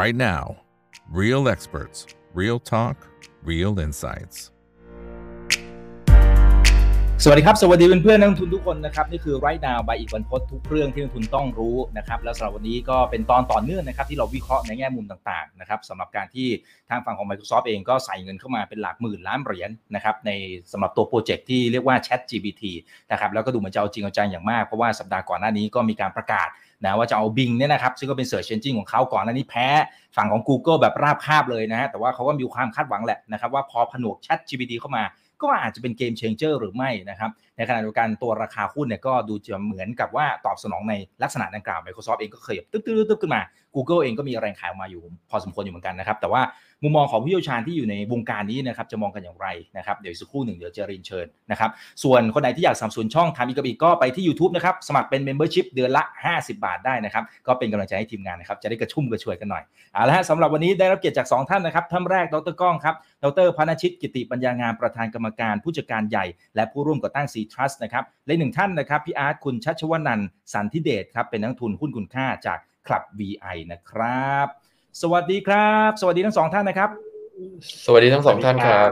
right now real experts real talk real insights สวัสดีครับ สวัสดีเพื่อนๆนักลงทุนทุกคนนะครับ นี่คือไรท์นาวใบอีกวันพดทุกเรื่องที่นักลงทุนต้องรู้นะครับ แล้วสำหรับวันนี้ก็เป็นตอนต่อเนื่องนะครับ ที่เราวิเคราะห์ในแง่มุมต่างๆนะครับสำหรับการที่ทางฝั่งของ Microsoft เองก็ใส่เงินเข้ามาเป็นหลักหมื่นล้านเหรียญนะครับในสำหรับตัวโปรเจกต์ที่เรียกว่า Chat GPT นะครับแล้วก็ดูเหมือนจะเอาจริงเอาจังอย่างมากเพราะว่าสัปดาห์ก่อนหน้านี้ก็มีการประกาศ นะว่าจะเอาบิงเนี่ยนะครับซึ่งก็เป็น Search Engine ของเขาก่อนหน้านี้แพ้ฝั่งของ Google แบบราบคาบเลยนะฮะแต่ว่าเขาก็มีความคาดหวังแหละนะครับว่าพอผนวก Chat GPT เข้ามาก็อาจจะเป็นเกมเชนเจอร์หรือไม่นะครับ ในขณะเดียวกันตัวราคาหุ้นเนี่ยก็ดูจะเหมือนกับว่าตอบสนองในลักษณะดังกล่าว Microsoft เองก็เคยตึ๊บตึ๊บตึ๊บขึ้นมา Google เองก็มีแรงขายออกมาอยู่พอสมควรอยู่เหมือนกันนะครับ แต่ว่า มุมมองของผู้เชี่ยวชาญที่อยู่ในวงการนี้นะครับจะมองกันอย่างไรนะครับเดี๋ยวสักครู่หนึ่งเดี๋ยวจะรีนเชิญนะครับส่วนคนไหนที่อยากสนับสนุนช่องทำอีกกับอีกก็ไปที่ YouTube นะครับสมัครเป็น Membership เดือนละ 50 บาทได้นะครับก็เป็นกำลังใจให้ทีมงานนะครับจะได้กระชุ่มกระชวยกันหน่อยเอาละฮะสำหรับวันนี้ได้รับเกียรติจาก 2 ท่านนะครับท่านแรกดรก้องครับดรพนชิตกิติปัญญางามประธานกรรมการผู้จัดการใหญ่ และผู้ร่วมก่อตั้ง C Trust นะครับและหนึ่งท่านนะครับพี่อาร์ตคุณชัชวนันท์สันทิเดชครับเป็นนักทุนหุ้นคุณค่าจากคลับ VI นะครับ สวัสดีครับ สวัสดีทั้งสองท่านนะครับ สวัสดีทั้งสองท่านครับ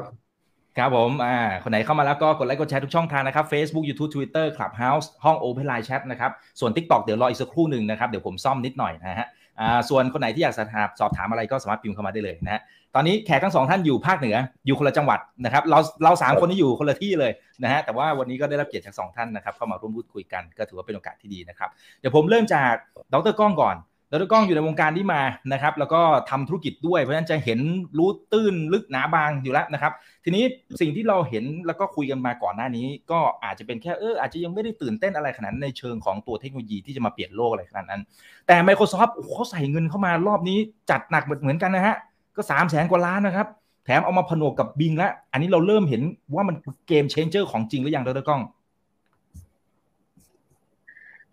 ครับผมอ่าคนไหนเข้ามาแล้วก็กดไลค์กดแชร์ทุกช่องทางนะครับ Facebook YouTube Twitter Clubhouse ห้อง Open Line Chat นะครับส่วน TikTok เดี๋ยวรออีกสักครู่หนึ่งนะครับเดี๋ยวผมซ่อมนิดหน่อยนะฮะอ่าส่วนคนไหนที่อยากสอบถามสอบถามอะไรก็สามารถพิมพ์เข้ามาได้เลยนะฮะตอนนี้แขกทั้งสองท่านอยู่ภาคเหนืออยู่คนละจังหวัดนะครับเราเราสามคนที่อยู่คนละที่เลยนะฮะแต่ว่าวันนี้ก็ได้รับเกียรติจากสองท่านนะครับเข้ามาร่วมพูดคุยกันก็ถือว่าเป็นโอกาสที่ดีนะครับเดี๋ยวผมเริ่มจากดรก้องก่อน ดรก้องอยู่ในวงการนี้มานะครับ แล้วก็ทำธุรกิจด้วย เพราะฉะนั้นจะเห็นรู้ตื้นลึกหนาบางอยู่แล้วนะครับ ทีนี้สิ่งที่เราเห็นแล้วก็คุยกันมาก่อนหน้านี้ ก็อาจจะเป็นแค่เอออาจจะยังไม่ได้ตื่นเต้นอะไรขนาดนั้นในเชิงของตัวเทคโนโลยีที่จะมาเปลี่ยนโลกอะไรขนาดนั้น แต่ Microsoft เขาใส่เงินเข้ามารอบนี้จัดหนักเหมือนกันนะฮะก็สามแสนกว่าล้านนะครับ แถมเอามาผนวกกับบิงแล้วอันนี้เราเริ่มเห็นว่ามันเกมเชนเจอร์ของจริงหรือยังดรก้อง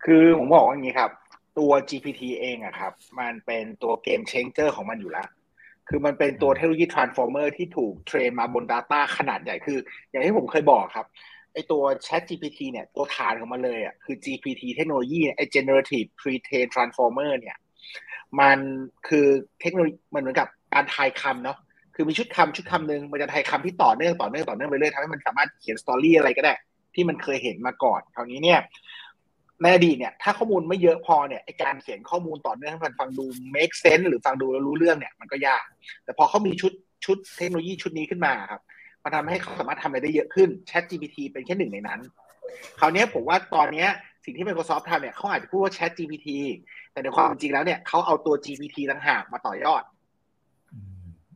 คือผมบอกว่าอย่างนี้ครับ ตัว GPT เองอะครับ มันเป็นตัวเกมเชนเจอร์ของมันอยู่แล้ว คือมันเป็นตัวเทคโนโลยี transformer ที่ถูกเทรนมาบน Data ขนาดใหญ่คือ อย่างที่ผมเคยบอกครับไอตัว Chat GPT เนี่ยตัวฐานของมันเลยอะคือ GPT เทคโนโลยีไอ generative pre-train transformer เนี่ย มันคือเทคโนโลยีมันเหมือนกับการทายคำเนาะคือมีชุดคำชุดคำหนึ่งมันจะทายคำที่ต่อเนื่องต่อเนื่องต่อเนื่องไปเรื่อยทำให้มันสามารถเขียนสตอรี่อะไรก็ได้ ที่มันเคยเห็นมาก่อนคราวนี้เนี่ย ในอดีตเนี่ยถ้าข้อมูลไม่เยอะพอเนี่ยไอการเขียนข้อมูลต่อเนื่องให้มันฟังดู make sense หรือฟังดูแล้วรู้เรื่องเนี่ยมันก็ยาก แต่พอเขามีชุดชุดเทคโนโลยีชุดนี้ขึ้นมาครับมันทำให้เขาสามารถทำอะไรได้เยอะขึ้น Chat GPT เป็นแค่หนึ่งในนั้น คราวนี้ผมว่าตอนนี้สิ่งที่ Microsoft ทำเนี่ยเขาอาจจะพูดว่า Chat GPT แต่ในความจริงแล้วเนี่ยเขาเอาตัว GPT ต่างหากมาต่อยอด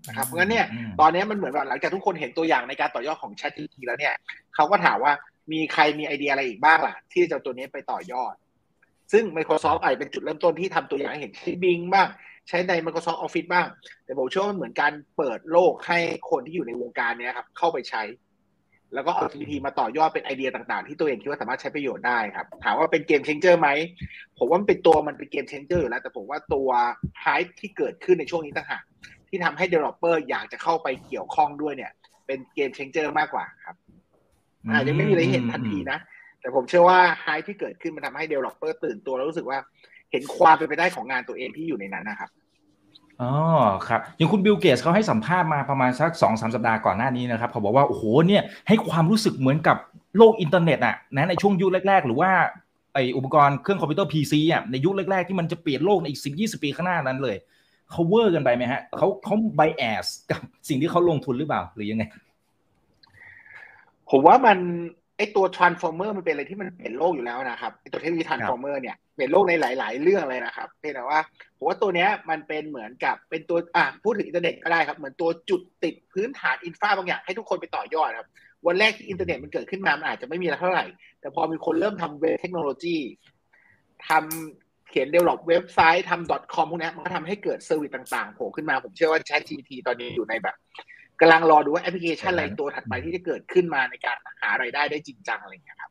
นะครับเพราะงั้นเนี่ยตอนนี้มันเหมือนแบบหลังจากทุกคนเห็นตัวอย่างในการต่อยอดของ Chat GPT แล้วเนี่ยเขาก็ถามว่า มีใครมีไอเดียอะไรอีกบ้างล่ะ ที่จะตัวนี้ไปต่อยอด ซึ่ง Microsoft อาจเป็นจุดเริ่มต้นที่ทำตัวอย่างเห็นใช้ Bing บ้าง ใช้ใน Microsoft Office บ้าง แต่ผมเชื่อว่าเหมือนการเปิดโลกให้คนที่อยู่ในวงการเนี้ยครับ เข้าไปใช้ แล้วก็เอา GPT มาต่อยอดเป็นไอเดียต่างๆ ที่ตัวเองคิดว่าสามารถใช้ประโยชน์ได้ครับ ถามว่าเป็นเกมเชนเจอร์ไหมผมว่ามันเป็นตัวมันเป็นเกมเชนเจอร์อยู่แล้ว แต่ผมว่าตัวไฮที่เกิดขึ้นในช่วงนี้ต่างหากที่ทำให้ developer อยากจะเข้าไปเกี่ยวข้องด้วยเนี่ย เป็น game changer มากกว่าครับ อาจจะไม่มีอะไรเห็นทันทีนะ แต่ผมเชื่อว่าไฮที่เกิดขึ้นมันทำให้ developer ตื่นตัวแล้วรู้สึกว่าเห็นความเป็นไปได้ของงานตัวเองที่อยู่ในนั้นนะครับอ๋อครับอย่างคุณบิลเกตส์เขาให้สัมภาษณ์มาประมาณสักสองสามสัปดาห์ก่อนหน้านี้นะครับเขาบอกว่าโอ้โหเนี่ยให้ความรู้สึกเหมือนกับโลกอินเทอร์เน็ตอะนะในช่วงยุคแรก ๆ หรือว่าไออุปกรณ์เครื่องคอมพิวเตอร์ PC อะในยุคแรก ๆ ที่มันจะเปลี่ยนโลกในอีกสิบยี่สิบปีข้างหน้านั้นเลยเขา over กันไปไหมฮะเขาเขา bias กับสิ่งที่เขาลงทุนหรือเปล่าหรือยังไง ผมว่ามันไอตัว transformer มันเป็นอะไรที่มันเปลี่ยนโลกอยู่แล้วนะครับไอตัวเทคโนโลยี transformer เนี่ยเปลี่ยนโลกในหลาย ๆ เรื่องเลยนะครับเพียงแต่ว่าผมว่าตัวเนี้ยมันเป็นเหมือนกับเป็นตัวอะพูดถึงอินเทอร์เน็ตก็ได้ครับ เหมือนตัวจุดติดพื้นฐาน infra บางอย่างให้ทุกคนไปต่อยอดครับวันแรกที่อินเทอร์เน็ตมันเกิดขึ้นมามันอาจจะไม่มีอะไรเท่าไหร่ แต่พอมีคนเริ่มทำเว็บเทคโนโลยีทำเขียน develop เว็บไซต์ทำ .com พวกนี้มันก็ทำให้เกิด service ต่าง ๆ โผล่ขึ้นมาผมเชื่อว่า ChatGPT ตอนนี้อยู่ในแบบ กำลังรอดูว่าแอปพลิเคชันอะไรตัวถัดไปที่จะเกิดขึ้นมาในการหารายได้ได้จริงจังอะไรอย่างเงี้ยครับ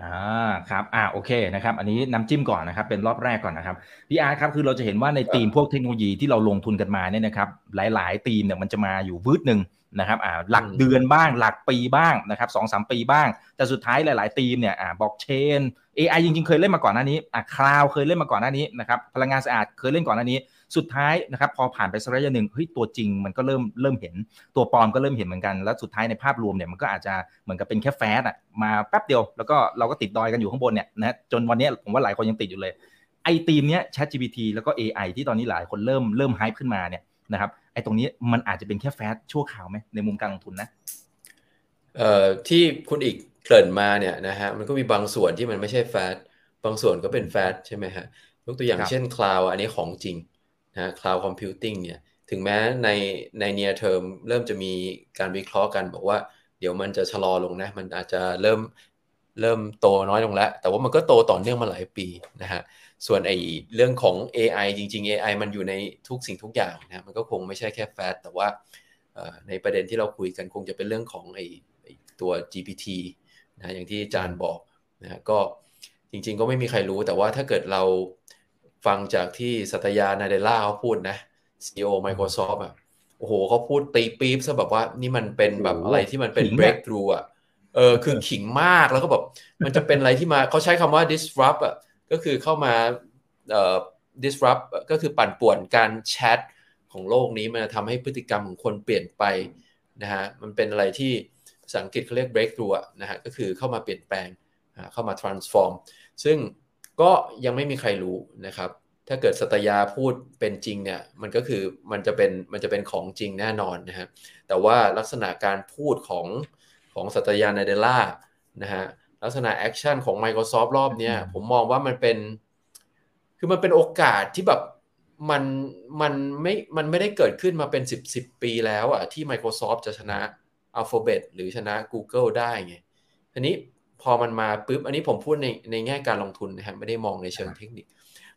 อ่าครับอ่าโอเคนะครับ อันนี้น้ำจิ้มก่อนนะครับ เป็นรอบแรกก่อนนะครับพี่อาร์ตครับคือเราจะเห็นว่าในทีมพวกเทคโนโลยีที่เราลงทุนกันมาเนี่ยนะครับ หลาย ๆ ทีมเนี่ยมันจะมาอยู่วืดหนึ่งนะครับอ่าหลักเดือนบ้าง หลักปีบ้างนะครับสองสามปีบ้าง แต่สุดท้ายหลาย ๆ ทีมเนี่ยอ่าบล็อกเชน AI จริง ๆ เคยเล่นมาก่อนหน้านี้อ่าคลาวเคยเล่นมาก่อนหน้านี้นะครับพลังงานสะอาดเคยเล่นก่อนหน้านี้ สุดท้ายนะครับพอผ่านไปสักระยะหนึ่งเฮ้ยตัวจริงมันก็เริ่มเริ่มเห็นตัวปลอมก็เริ่มเห็นเหมือนกัน แล้วสุดท้ายในภาพรวมเนี่ยมันก็อาจจะเหมือนกับเป็นแค่แฟสอะมาแป๊บเดียว แล้วก็เราก็ติดดอยกันอยู่ข้างบนเนี่ยนะจนวันนี้ผมว่าหลายคนยังติดอยู่เลยไอทีมเนี้ย ChatGPT แล้วก็ AI ที่ตอนนี้หลายคนเริ่มเริ่ม hype ขึ้นมาเนี่ยนะครับไอตรงนี้มันอาจจะเป็นแค่ fad ชั่วคราวไหมในมุมการลงทุนนะเอ่อที่คุณอีกเกริ่นมาเนี่ยนะฮะมันก็มีบางส่วนที่มันไม่ใช่ fad บางส่วนก็เป็น fad ใช่ไหมฮะยกตัวอย่างเช่น cloud อันนี้ของจริง นะ cloud computing เนี่ยถึงแม้ในใน near term เริ่มจะมีการวิเคราะห์กัน บอกว่าเดี๋ยวมันจะชะลอลงนะ มันอาจจะเริ่มเริ่มโตน้อยลงแล้ว แต่ว่ามันก็โตต่อเนื่องมาหลายปีนะฮะส่วนไอเรื่องของ AI จริง ๆ AI มันอยู่ในทุกสิ่งทุกอย่างนะมันก็คงไม่ใช่แค่แฟตแต่ว่าในประเด็นที่เราคุยกันคงจะเป็นเรื่องของไอตัว GPT นะอย่างที่อาจารย์บอกนะก็จริง ๆ ก็ไม่มีใครรู้แต่ว่าถ้าเกิดเรา ฟังจากที่สัตยานาเดล่าเขาพูดนะ CEO Microsoft อะโอ้โหเขาพูดตีปี๊บซะแบบว่านี่มันเป็นแบบอะไรที่มันเป็น breakthrough อะเออคือขิงมากแล้วก็แบบมันจะเป็นอะไรที่มาเขาใช้คำว่า disrupt อะก็คือเข้ามาเอ่อ disrupt ก็คือปั่นป่วนการแชทของโลกนี้มันจะทำให้พฤติกรรมของคนเปลี่ยนไปนะฮะมันเป็นอะไรที่ภาษาอังกฤษเขาเรียก breakthrough นะฮะก็คือเข้ามาเปลี่ยนแปลงเข้ามา transform ซึ่ง ก็ยังไม่มีใครรู้นะครับ ถ้าเกิดสัตยาพูดเป็นจริงเนี่ยมันก็คือมันจะเป็นมันจะเป็นของจริงแน่นอนนะฮะแต่ว่าลักษณะการพูดของของสัตยา นาเดลลานะฮะลักษณะ action ของ Microsoft รอบเนี้ยผมมองว่ามันเป็น คือมันเป็นโอกาสที่แบบมันมันไม่มันไม่ได้เกิดขึ้นมาเป็น 10 10 ปีแล้วอะที่ Microsoft จะชนะ Alphabet หรือชนะ Google ได้ไงทีนี้ พอมันมาปุ๊บอันนี้ผมพูดในในแง่การลงทุนนะครับไม่ได้มองในเชิงเทคนิค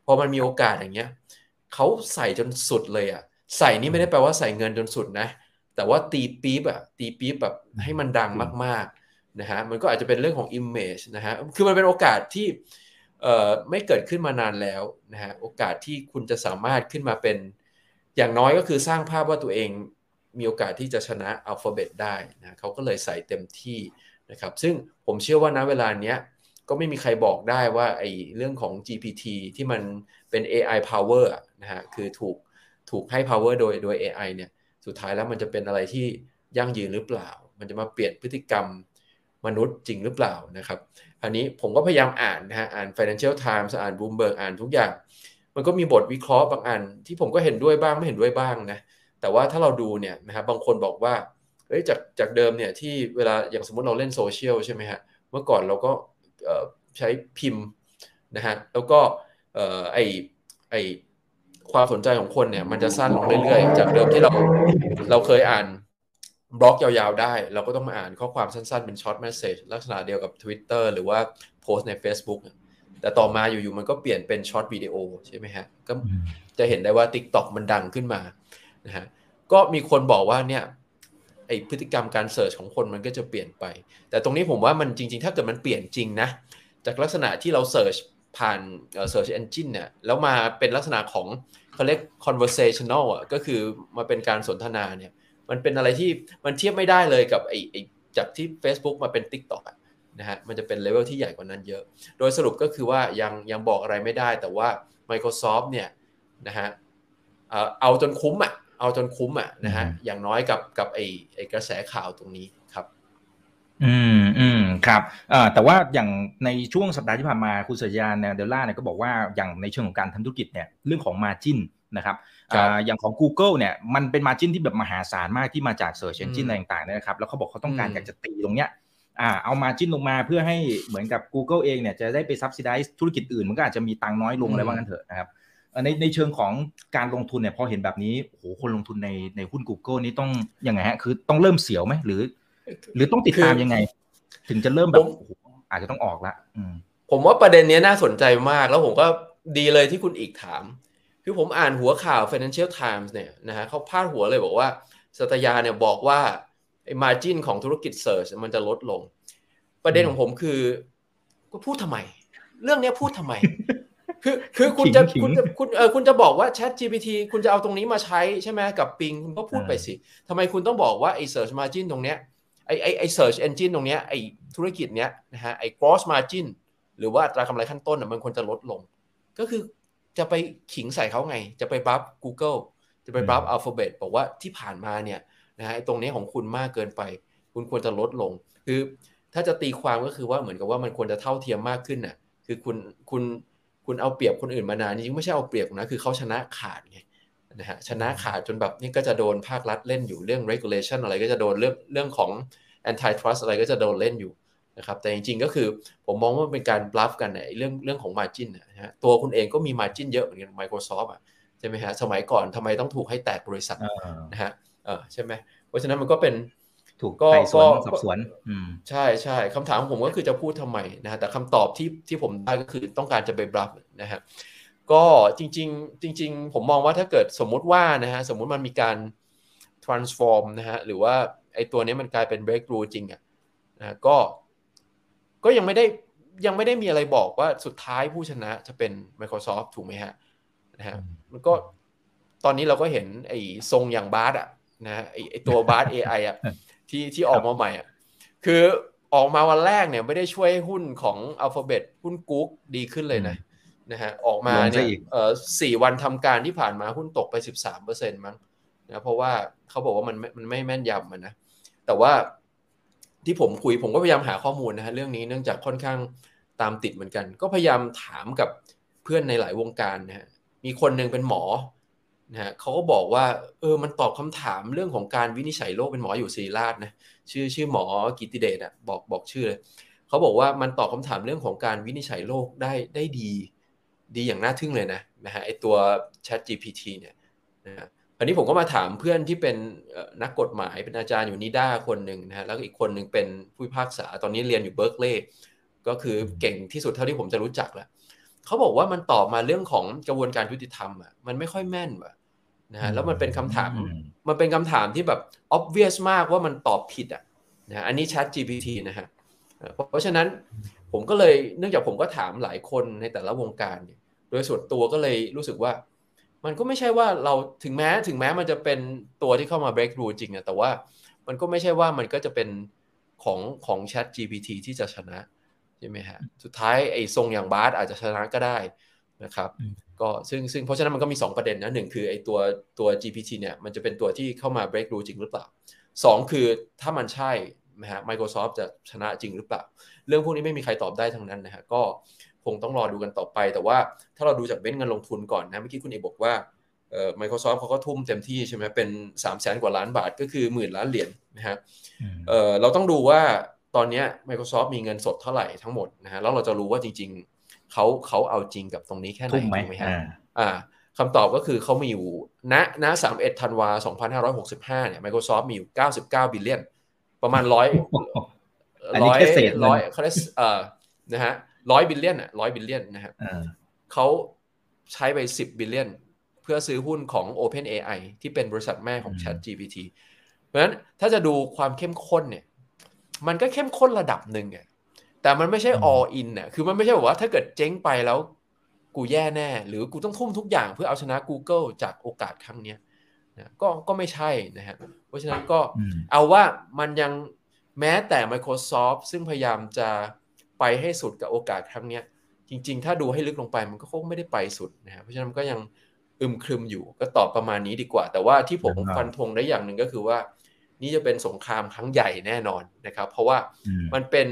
พอมันมีโอกาสอย่างเงี้ยเขาใส่จนสุดเลยอะใส่นี่ไม่ได้แปลว่าใส่เงินจนสุดนะแต่ว่าตีปี๊บอะตีปี๊บแบบให้มันดังมากๆนะฮะมันก็อาจจะเป็นเรื่องของ image นะฮะคือมันเป็นโอกาสที่เอ่อไม่เกิดขึ้นมานานแล้วนะฮะโอกาสที่คุณจะสามารถขึ้นมาเป็น อย่างน้อยก็คือสร้างภาพว่าตัวเองมีโอกาสที่จะชนะอัลฟาเบตได้นะเขาก็เลยใส่เต็มที่ นะครับซึ่งผมเชื่อว่าณเวลาเนี้ยก็ไม่มีใครบอกได้ว่าไอ้เรื่องของ GPT ที่มันเป็น AI power นะฮะคือถูกถูกให้ power โดยโดย AI เนี่ยสุดท้ายแล้วมันจะเป็นอะไรที่ยั่งยืนหรือเปล่า มันจะมาเปลี่ยนพฤติกรรมมนุษย์จริงหรือเปล่านะครับอันนี้ผมก็พยายามอ่านนะฮะอ่าน Financial Times อ่าน Bloomberg อ่านทุกอย่าง มันก็มีบทวิเคราะห์บางอัน ที่ผมก็เห็นด้วยบ้างไม่เห็นด้วยบ้างนะแต่ว่าถ้าเราดูเนี่ยนะครับบางคนบอกว่า เฮ้ยจากจากเดิมเนี่ยที่เวลาอย่างสมมติเราเล่นโซเชียลใช่ไหมฮะเมื่อก่อนเราก็ใช้พิมพ์นะฮะแล้วก็ไอไอความสนใจของคนเนี่ยมันจะสั้นลงเรื่อยๆ จากเดิมที่เราเราเคยอ่านบล็อกยาวๆได้ เราก็ต้องมาอ่านข้อความสั้นๆ เป็น short message ลักษณะเดียวกับ Twitter หรือว่าโพสต์ใน Facebook แต่ต่อมาอยู่ๆมันก็เปลี่ยนเป็น short video ใช่ไหมฮะก็จะเห็นได้ว่า TikTok มันดังขึ้นมานะฮะก็มีคนบอกว่าเนี่ย ไอพฤติกรรมการ search ของคนมันก็จะเปลี่ยนไป แต่ตรงนี้ผมว่ามันจริง ๆ ถ้าเกิดมันเปลี่ยนจริงนะ จากลักษณะที่เรา search ผ่าน search engine เนี่ยแล้วมาเป็นลักษณะของเขาเรียก conversational อะก็คือมาเป็นการสนทนาเนี่ยมันเป็นอะไรที่มันเทียบไม่ได้เลยกับไอไอจากที่ Facebook มาเป็น TikTok อะนะฮะมันจะเป็นเลเวลที่ใหญ่กว่านั้นเยอะ โดยสรุปก็คือว่ายังยังบอกอะไรไม่ได้ แต่ว่า Microsoft เนี่ยนะฮะเอาจนคุ้มอะ เอาจนคุ้มอะนะฮะอย่างน้อยกับกับไอไอกระแสข่าวตรงนี้ครับ อืมอืมครับเอ่อแต่ว่าอย่างในช่วงสัปดาห์ที่ผ่านมาคุณสัญญาเนี่ยเดลล่าเนี่ยก็บอกว่าอย่างในเชิงของการทำธุรกิจเนี่ยเรื่องของมาจินนะครับอ่าอย่างของ Google เนี่ยมันเป็นมาจินที่แบบมหาศาลมากที่มาจาก Search Engine ต่างๆนะครับแล้วเขาบอกเขาต้องการอยากจะตีตรงเนี้ยอ่าเอามาจิ้นลงมาเพื่อให้เหมือนกับ Google เองเนี่ยจะได้ไปซับซิไดซ์ธุรกิจอื่น มันก็อาจจะมีตังน้อยลงอะไรว่างั้นเถอะนะครับ ในในเชิงของการลงทุนเนี่ยพอเห็นแบบนี้โหคนลงทุนในในหุ้น Google นี้ต้องยังไงฮะคือต้องเริ่มเสียวไหมหรือ หรือต้องติดตามยังไง ถึงจะเริ่มแบบอาจจะต้องออกละผมว่าประเด็นนี้น่าสนใจมากแล้วผมก็ดีเลยที่คุณอีกถาม คือผมอ่านหัวข่าว Financial Times เนี่ยนะฮะเขาพาดหัวเลยบอกว่าสัตยาเนี่ยบอกว่าไอ้มาจินของธุรกิจเซิร์ชมันจะลดลง ประเด็นของผมคือ ก็พูดทำไม เรื่องนี้พูดทำไม คือคือคุณจะคุณจะคุณเออคุณจะบอกว่า Chat GPT คุณจะเอาตรงนี้มาใช้ใช่ไหมกับปิงคุณก็พูดไปสิทำไมคุณต้องบอกว่าไอ้ search margin ตรงเนี้ยไอ้ไอ้ไอ้ search engine ตรงเนี้ยไอ้ธุรกิจเนี้ยนะฮะไอ้ gross margin หรือว่าอัตรากำไรขั้นต้นมันควรจะลดลง ก็คือจะไปขิงใส่เขาไง จะไปบัฟ Google จะไปบัฟ Alphabet บอกว่าที่ผ่านมาเนี่ยนะฮะตรงนี้ของคุณมากเกินไป คุณควรจะลดลง คือถ้าจะตีความก็คือว่าเหมือนกับว่ามันควรจะเท่าเทียมมากขึ้นน่ะคือคุณคุณ คุณเอาเปรียบคนอื่นมานานจริงๆไม่ใช่เอาเปรียบนะคือเขาชนะขาดไงนะฮะชนะขาดจนแบบนี่ก็จะโดนภาครัฐเล่นอยู่เรื่อง regulation อะไรก็จะโดนเรื่องเรื่องของ antitrust อะไรก็จะโดนเล่นอยู่นะครับแต่จริงๆก็คือผมมองว่าเป็นการบลัฟกันในเรื่องเรื่องของ margin นะฮะตัวคุณเองก็มี margin เยอะเหมือนกัน Microsoft อะใช่ไหมฮะสมัยก่อนทำไมต้องถูกให้แตกบริษัทเออนะฮะเออใช่ไหมเพราะฉะนั้นมันก็เป็น ถูกก็ไต่สวนก็สอบสวนอืมใช่ใช่คำถามของผมก็คือจะพูดทำไมนะฮะแต่คำตอบที่ที่ผมได้ก็คือต้องการจะไปบลัฟนะฮะก็จริง ๆ จริง ๆ ผมมองว่าถ้าเกิดสมมุติว่านะฮะสมมุติมันมีการ transform นะฮะหรือว่าไอ้ตัวนี้มันกลายเป็น breakthrough จริงอะนะก็ก็ยังไม่ได้ยังไม่ได้มีอะไรบอกว่าสุดท้ายผู้ชนะจะเป็น Microsoft ถูกไหมฮะนะฮะมันก็ตอนนี้เราก็เห็นไอ้ทรงอย่าง Bard อะนะฮะไอ้ไอ้ตัว Bard AI อะ ที่ที่ออกมาใหม่อะคือออกมาวันแรกเนี่ยไม่ได้ช่วยให้หุ้นของ Alphabet หุ้น Google ดีขึ้นเลยนะนะฮะออกมาลงเนี่ซะยอีกเออสี่วันทำการที่ผ่านมาหุ้นตกไป13เปอร์เซ็นต์มั้งนะเพราะว่าเขาบอกว่ามันไม่มันไม่แม่นยำมันนะแต่ว่าที่ผมคุยผมก็พยายามหาข้อมูลนะฮะเรื่องนี้เนื่องจากค่อนข้างตามติดเหมือนกัน ก็พยายามถามกับเพื่อนในหลายวงการนะฮะมีคนหนึ่งเป็นหมอ นะฮะเขาก็บอกว่าเออมันตอบคำถามเรื่องของการวินิจฉัยโรคเป็นหมออยู่ศรีราชนะชื่อชื่อหมอกิติเดชอะบอกบอกชื่อเลยเขาบอกว่ามันตอบคำถามเรื่องของการวินิจฉัยโรคได้ได้ดี ดีอย่างน่าทึ่งเลยนะนะฮะไอตัว Chat GPT เนี่ยนะฮะอันนี้ผมก็มาถามเพื่อนที่เป็นเอ่อนักกฎหมายเป็นอาจารย์อยู่นิด้าคนหนึ่งนะฮะแล้วก็อีกคนหนึ่งเป็นผู้พิพากษาตอนนี้เรียนอยู่เบิร์กลีย์ก็คือเก่งที่สุดเท่าที่ผมจะรู้จักแล้วเขาบอกว่ามันตอบมาเรื่องของกระบวนการยุติธรรมอะมันไม่ค่อยแม่นว่ะ นะฮะแล้วมันเป็นคำถามอืมมันเป็นคำถามที่แบบ obvious มากว่ามันตอบผิดอะนะฮะอันนี้ Chat GPT นะฮะเอ่อเพราะฉะนั้นผมก็เลยเนื่องจากผมก็ถามหลายคนในแต่ละวงการเนี่ยโดยส่วนตัวก็เลยรู้สึกว่า มันก็ไม่ใช่ว่าเราถึงแม้ถึงแม้มันจะเป็นตัวที่เข้ามา breakthrough จริงอะแต่ว่ามันก็ไม่ใช่ว่ามันก็จะเป็นของของ Chat GPT ที่จะชนะใช่ไหมฮะสุดท้ายไอ้ทรงอย่างบาร์สอาจจะชนะก็ได้ นะครับอืมก็ซึ่งซึ่งเพราะฉะนั้นมันก็มี 2 ประเด็นนะหนึ่งคือไอ้ตัวตัว GPT เนี่ยมันจะเป็นตัวที่เข้ามา breakthrough จริงหรือเปล่าสองคือถ้ามันใช่นะฮะ Microsoft จะชนะจริงหรือเปล่า เรื่องพวกนี้ไม่มีใครตอบได้ทั้งนั้นนะฮะก็คงต้องรอดูกันต่อไป แต่ว่าถ้าเราดูจากเบ้นเงินลงทุนก่อนนะเมื่อกี้คุณเอกบอกว่าเอ่อ Microsoft เขาก็ทุ่มเต็มที่ใช่ไหมเป็น3 0 0แสนกว่าล้านบาทก็คือหมื่นล้านเหรียญนะฮะอืมเอ่อเราต้องดูว่าตอนเนี้ย Microsoft มีเงินสดเท่าไหร่ทั้งหมดนะฮะแล้วเราจะรู้ว่าจริง ๆ เขาเขาเอาจริงกับตรงนี้แค่ไหนทุ่มไหมถูกไหมฮะอ่าอ่าคำตอบก็คือเขามีอยู่ณณ31ธันวา2565เนี่ย Microsoft มีอยู่99 billion ประมาณร้อยอันนี้ร้อยแค่เศษเงินร้อยเขาเรียกเอ่อนะฮะร้อย billion อะร้อย billion นะฮะอ่าเขาใช้ไป10บิลเลียนเพื่อซื้อหุ้นของ OpenAI ที่เป็นบริษัทแม่ของอืม Chat GPT เพราะฉะนั้นถ้าจะดูความเข้มข้นเนี่ย มันก็เข้มข้นระดับหนึ่งอะ แต่มันไม่ใช่ all in น่ะคือมันไม่ใช่แบบว่าถ้าเกิดเจ๊งไปแล้ว กูแย่แน่ หรือกูต้องทุ่มทุกอย่างเพื่อเอาชนะ Google จากโอกาสครั้งเนี้ยนะก็ก็ไม่ใช่นะฮะเพราะฉะนั้นก็อืมเอาว่ามันยังแม้แต่ Microsoft ซึ่งพยายามจะไปให้สุดกับโอกาสครั้งเนี้ยจริง ๆ ถ้าดูให้ลึกลงไปมันก็คงไม่ได้ไปสุดนะฮะเพราะฉะนั้นมันก็ยังอึมครึมอยู่ก็ตอบประมาณนี้ดีกว่า แต่ว่าที่ผมครับฟันธงได้อย่างหนึ่งก็คือว่า นี่จะเป็นสงครามครั้งใหญ่แน่นอนนะครับ เพราะว่าอืมมันเป็น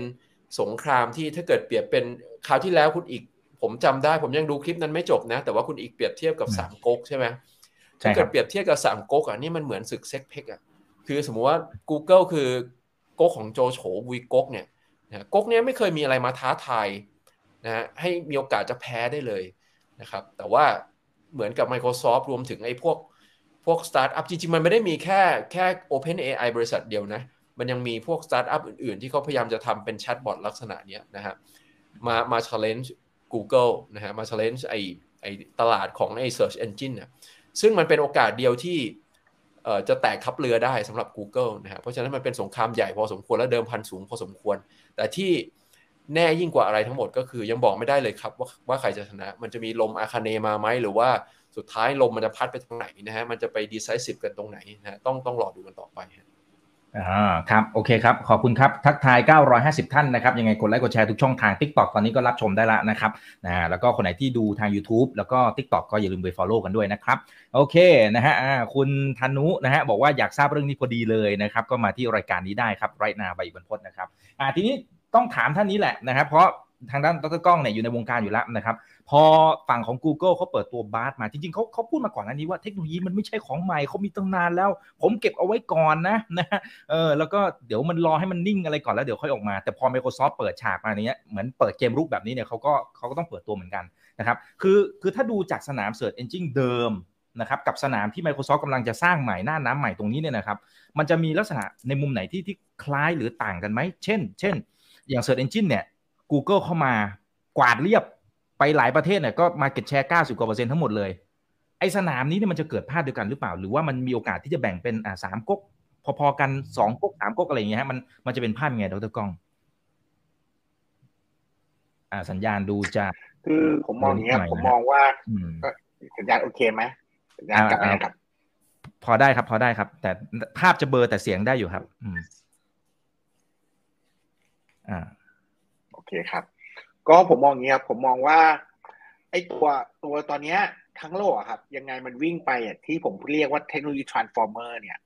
สงครามที่ถ้าเกิดเปรียบเป็นคราวที่แล้วคุณอีก ผมจำได้ ผมยังดูคลิปนั้นไม่จบนะ แต่ว่าคุณอีกเปรียบเทียบกับอืมสามก๊กใช่ไหมใช่ถ้าคเกิรัดบเปรียบเทียบกับสามก๊กอะนี่มันเหมือนศึกเซ็กเพกอะคือสมมุติว่า Google คือก๊กของโจโฉวีก๊กเนี่ยนะก๊กเนี้ยไม่เคยมีอะไรมาท้าทายนะฮะให้มีโอกาสจะแพ้ได้เลยนะครับแต่ว่าเหมือนกับ Microsoft รวมถึงไอ้พวกพวกสตาร์ทอัพจริงๆ มันไม่ได้มีแค่แค่ OpenAI บริษัทเดียวนะ มันยังมีพวกสตาร์ทอัพอื่นๆ ที่เขาพยายามจะทำเป็น chatbot ลักษณะนี้นะฮะมามา challenge Google นะฮะมา challenge ไอไอตลาดของไอ search engine เนี่ยซึ่งมันเป็นโอกาสเดียวที่เอ่อจะแตกทับเรือได้สำหรับ Google นะฮะเพราะฉะนั้นมันเป็นสงครามใหญ่พอสมควรและเดิมพันสูงพอสมควร แต่ที่แน่ยิ่งกว่าอะไรทั้งหมดก็คือยังบอกไม่ได้เลยครับว่าว่าใครจะชนะ มันจะมีลมอาคาเนมาไหมหรือว่าสุดท้ายลมมันจะพัดไปทางไหนนะฮะมันจะไป decisive กันตรงไหนนะฮะต้องต้องรอดูกันต่อไปฮะ อ่าครับโอเคครับ ขอบคุณครับ ทักทาย 950 ท่านนะครับ ยังไงกดไลค์กดแชร์ทุกช่องทาง TikTok ตอนนี้ก็รับชมได้ละนะครับนะแล้วก็คนไหนที่ดูทาง YouTube แล้วก็ TikTok ก็อย่าลืมไป Follow กันด้วยนะครับ โอเคนะฮะคุณธนุนะฮะบอกว่าอยากทราบเรื่องนี้พอดีเลยนะครับ ก็มาที่รายการนี้ได้ครับไรนาใบบันพศนะครับอ่าทีนี้ต้องถามท่านนี้แหละนะครับเพราะทางด้านดรกล้องเนี่ยอยู่ในวงการอยู่แล้วนะครับ พอฝั่งของ Google เขาเปิดตัวบาร์มาจริงๆเขาเขาพูดมาก่อนอันนี้ว่าเทคโนโลยีมันไม่ใช่ของใหม่เขามีตั้งนานแล้ว ผมเก็บเอาไว้ก่อนนะนะเออแล้วก็เดี๋ยวมันรอให้มันนิ่งอะไรก่อนแล้วเดี๋ยวค่อยออกมา แต่พอ Microsoft เปิดฉากมาเนี้ยเหมือนเปิดเกมรุกแบบนี้เนี่ยเขาก็เขาก็ต้องเปิดตัวเหมือนกันนะครับคือคือถ้าดูจากสนาม Search Engine เดิมนะครับกับสนามที่ Microsoft กำลังจะสร้างใหม่หน้าน้ำใหม่ตรงนี้เนี่ยนะครับมันจะมีลักษณะในมุมไหนที่ที่คล้ายหรือต่างกันไหมเช่น เช่น อย่าง Search Engine เนี่ย Google เข้ามากวาดเรียบ ไปหลายประเทศเนี่ยก็มาเก็ตแชร์90กว่าเปอร์เซ็นต์ทั้งหมดเลย ไอ้สนามนี้เนี่ยมันจะเกิดพลาดเดียวกันหรือเปล่า หรือว่ามันมีโอกาสที่จะแบ่งเป็นอ่าสามก๊กพอๆกันสองก๊กสามก๊กอะไรอย่างเงี้ยฮะมันมันจะเป็นภาพยังไงดรกล้องอ่าสัญญาณดูจะคือผมมองอย่างเงี้ยหน่อยนะผมมองว่าอืมสัญญาณโอเคไหมสัญญาณกลับมาครับ พอได้ครับ พอได้ครับ แต่ภาพจะเบลอแต่เสียงได้อยู่ครับ อืมอ่า โอเคครับ ก็ผมมองอย่างนี้ครับผมมองว่าไอ้ตัวตัวตอนเนี้ยทั้งโลกอะครับ ยังไงมันวิ่งไปอะที่ผมเรียกว่าเทคโนโลยีทรานส์ฟอร์เมอร์เนี่ย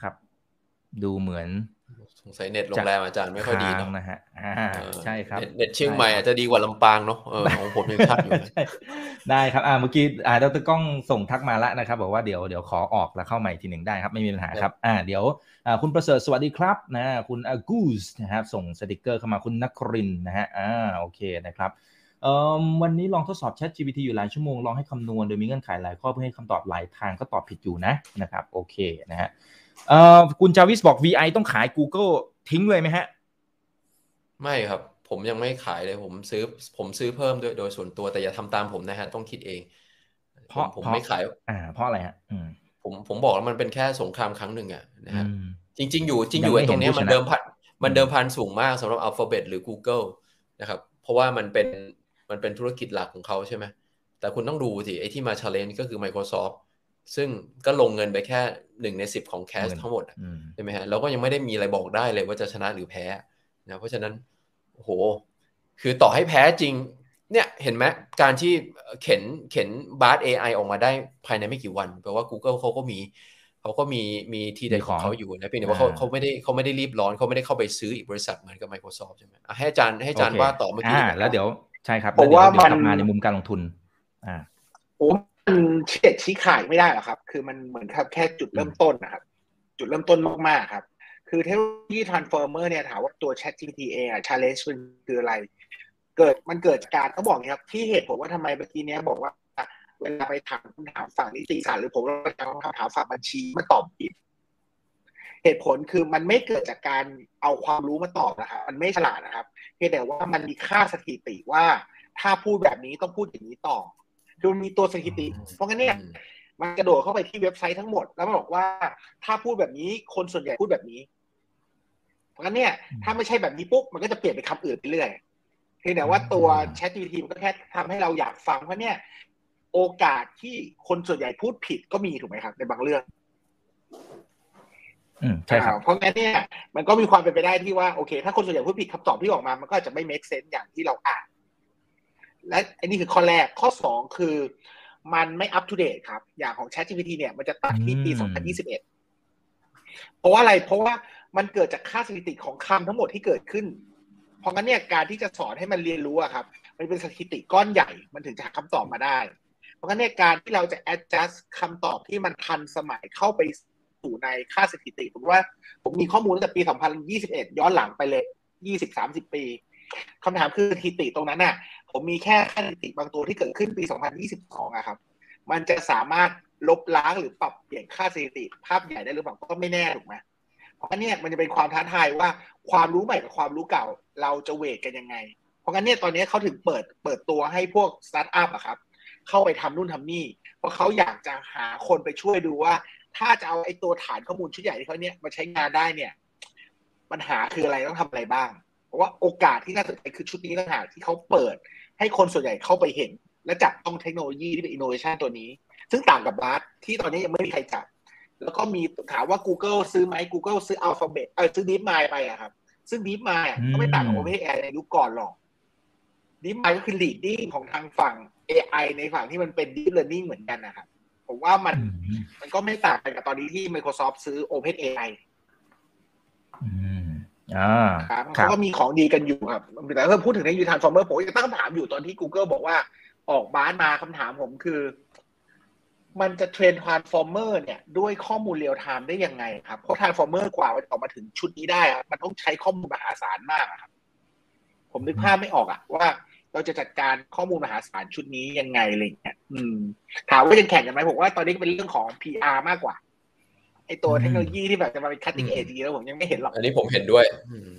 ครับ ดูเหมือน สงสัยเน็ตโรงแรมอาจารย์ไม่ค่อยดีเนาะค้างนะฮะอ่าเออใช่ครับเน็ตเน็ตเชียงใหม่อาจจะดีกว่าลำปางเนาะเออของผมยังชัดอยู่นะใช่ได้ครับอ่าเมื่อกี้อ่าดรกล้องส่งทักมาแล้วนะครับ บอกว่าเดี๋ยวเดี๋ยวขอออกแล้วเข้าใหม่ทีหนึ่งได้ครับ ไม่มีปัญหาครับอ่าเดี๋ยวอ่าคุณประเสริฐสวัสดีครับนะคุณอากูสนะครับส่งสติกเกอร์เข้ามาคุณนักรินทร์นะฮะอ่าโอเคนะครับเอ่อวันนี้ลองทดสอบ Chat GPT อยู่หลายชั่วโมงลองให้คำนวณโดยมีเงื่อนไขหลายข้อเพื่อให้คำตอบหลายทางก็ตอบผิดอยู่นะนะครับโอเคนะฮะ เอ่อคุณจาวิสบอก VI ต้องขาย Google ทิ้งเลยไหมฮะ ไม่ครับ ผมยังไม่ขายเลยผมซื้อผมซื้อเพิ่มด้วยโดยส่วนตัวแต่อย่าทำตามผมนะฮะ ต้องคิดเอง เพราะผมเพราะไม่ขาย อ่า เพราะอะไรฮะอืมผมผมบอกแล้วมันเป็นแค่สงครามครั้งหนึ่งอะนะฮะอืมจริง ๆ อยู่จริงยัองยู่ไม่ไอ้ตรงเนี้ยเห็นผู้มันชนะเดิมพันมันอืมเดิมพันสูงมากสำหรับ Alphabet หรือ Google นะครับ เพราะว่ามันเป็นมันเป็นธุรกิจหลักของเขาใช่ไหมแต่คุณต้องดูสิไอ้ที่มา challenge ก็คือ Microsoft ซึ่งก็ลงเงินไปแค่หนึ่งในสิบของแคชเงินทั้งหมดอะอืมใช่ไหมฮะแล้วก็ยังไม่ได้มีอะไรบอกได้เลยว่าจะชนะหรือแพ้นะเพราะฉะนั้นโอ้โหคือต่อให้แพ้จริง เนี่ยเห็นไหมการที่เข็นเข็นบาร์ AI ออกมาได้ภายในไม่กี่วันแปลว่า Google เขาก็มีเขาก็มีมีทีเด็ดของเขาอยู่นะเพียงแต่ว่าเขาอ่าเขาไม่ได้เขาไม่ได้รีบร้อนเขาไม่ได้เข้าไปซื้ออีกบริษัทเหมือนกับ Microsoft ใช่ไหมอะให้อาจารย์ให้อาจารย์โคว่าต่อเมื่อกี้อ่าแล้วเดี๋ยวใช่ครับผมแล้ว่าเดี๋ยเดี๋ยมันกลับมาในมุมการลงทุนอ่าโอ้ มันเฉียดชี้ขาดไม่ได้หรอกครับ คือมันเหมือนครับแค่จุดเริ่มต้นนะครับ จุดเริ่มต้นมากๆครับ คือเทคโนโลยี transformer เนี่ยถามว่าตัว Chat GPT เองอะ challenge มันคืออะไร เกิดมันเกิดจากการเขาบอกอย่างนี้ครับ ที่เหตุผลว่าทำไมเมื่อกี้เนี้ยบอกว่าเวลาไปถามคำถามฝั่งนิติศาสตร์หรือผมเราถามคำถามฝั่งบัญชีมันตอบผิดเหตุผลคือมันไม่เกิดจากการเอาความรู้มาตอบนะครับมันไม่ฉลาดนะครับเพียงแต่ว่ามันมีค่าสถิติว่า ถ้าพูดแบบนี้ต้องพูดอย่างนี้ต่อ คือมันมีตัวสถิติ เพราะงั้นเนี่ยมันกระโดดเข้าไปที่เว็บไซต์ทั้งหมด แล้วมันบอกว่าถ้าพูดแบบนี้คนส่วนใหญ่พูดแบบนี้ เพราะงั้นเนี่ย ถ้าไม่ใช่แบบนี้ปุ๊บมันก็จะเปลี่ยนเป็นคำอื่นไปเรื่อยเพียงแต่ว่าตัว Chat GPT มันก็แค่ทำให้เราอยากฟังเพราะเนี่ย โอกาสที่คนส่วนใหญ่พูดผิดก็มีถูกไหมครับ ในบางเรื่องอืมใช่ครับอ่าเพราะงั้นเนี่ย มันก็มีความเป็นไปได้ที่ว่าโอเค ถ้าคนส่วนใหญ่พูดผิดคำตอบที่ออกมา มันก็อาจจะไม่ make sense อย่างที่เราอ่าน และอันนี้คือข้อแรกข้อสองคือมันไม่ up to date ครับ อย่างของ ChatGPT เนี่ยมันจะตัดที่ปีอืม2021 เพราะว่าอะไรเพราะว่ามันเกิดจากค่าสถิติของคำทั้งหมดที่เกิดขึ้น เพราะงั้นเนี่ยการที่จะสอนให้มันเรียนรู้อะครับ มันเป็นสถิติก้อนใหญ่ มันถึงจะหาคำตอบมาได้ เพราะงั้นเนี่ยการที่เราจะ adjust คำตอบที่มันทันสมัยเข้าไปสู่ในค่าสถิติผมว่าผมมีข้อมูลตั้งแต่ปี 2021 ย้อนหลังไปเลย 20-30 ปี คำถามคือสถิติตรงนั้นน่ะ ผมมีแค่สถิติบางตัวที่เกิดขึ้นปี 2022อะครับ มันจะสามารถลบล้างหรือปรับเปลี่ยนค่าสถิติ ภาพใหญ่ได้หรือเปล่าก็ไม่แน่ถูกไหมเพราะงั้นเนี่ยมันจะเป็นความท้าทายว่าความรู้ใหม่กับความรู้เก่า เราจะ weight กันยังไง เพราะงั้นเนี่ยตอนนี้เขาถึงเปิดเปิดตัวให้พวกสตาร์ทอัพอะครับ เข้าไปทำนู่นทำนี่ เพราะเขาอยากจะหาคนไปช่วยดูว่า ถ้าจะเอาไอ้ตัวฐานข้อมูลชุดใหญ่ที่เขาเนี่ยมาใช้งานได้เนี่ยปัญหาคืออะไรต้องทำอะไรบ้าง ว่าโอกาสที่น่าสนใจคือชุดนี้ต่างหากที่เขาเปิด ให้คนส่วนใหญ่เข้าไปเห็น และจับต้องเทคโนโลยีที่เป็นอินโนเวชันตัวนี้ ซึ่งต่างกับ Bard ที่ตอนนี้ยังไม่มีใครจับ แล้วก็มีถามว่า Google ซื้อไหม Google ซื้อ Alphabet เออซื้อ DeepMind ไปอะครับ ซึ่ง DeepMind อะก็ไม่ต่างกับ OpenAI ในยุคก่อนหรอก DeepMind ก็คือ leading ของทางฝั่ง AI ในฝั่งที่มันเป็น Deep Learning เหมือนกันนะครับผมว่ามันอืมมันก็ไม่ต่างกันกับตอนนี้ที่ Microsoft ซื้อ OpenAI อืมอ่า ครับครับเขาบก็มีของดีกันอยู่ครับแต่ถ้าพูดถึงในยุค transformer ผมยังตั้งคำถามอยู่ตอนที่ Google บอกว่าออกบ้านมาคำถามผมคือ มันจะ train transformer เนี่ยด้วยข้อมูล real time ได้ยังไงครับ เพราะ transformer กว่ามันจะออกมาถึงชุดนี้ได้อะมันต้องใช้ข้อมูลมหาศาลมากอะครับ ผมนึกภาพไม่ออกอะว่าเราจะจัดการข้อมูลมหาศาลชุดนี้ยังไงอะไรอย่างเงี้ย อืม ถามว่ายังแข่งกันไหมผมว่าตอนนี้เป็นเรื่องของ PR มากกว่า ไอตัวอืมเทคโนโลยีที่แบบจะมาเป็น cutting edge จริงๆแล้วผมยังไม่เห็นหรอก อันนี้ผมเห็นด้วย อืม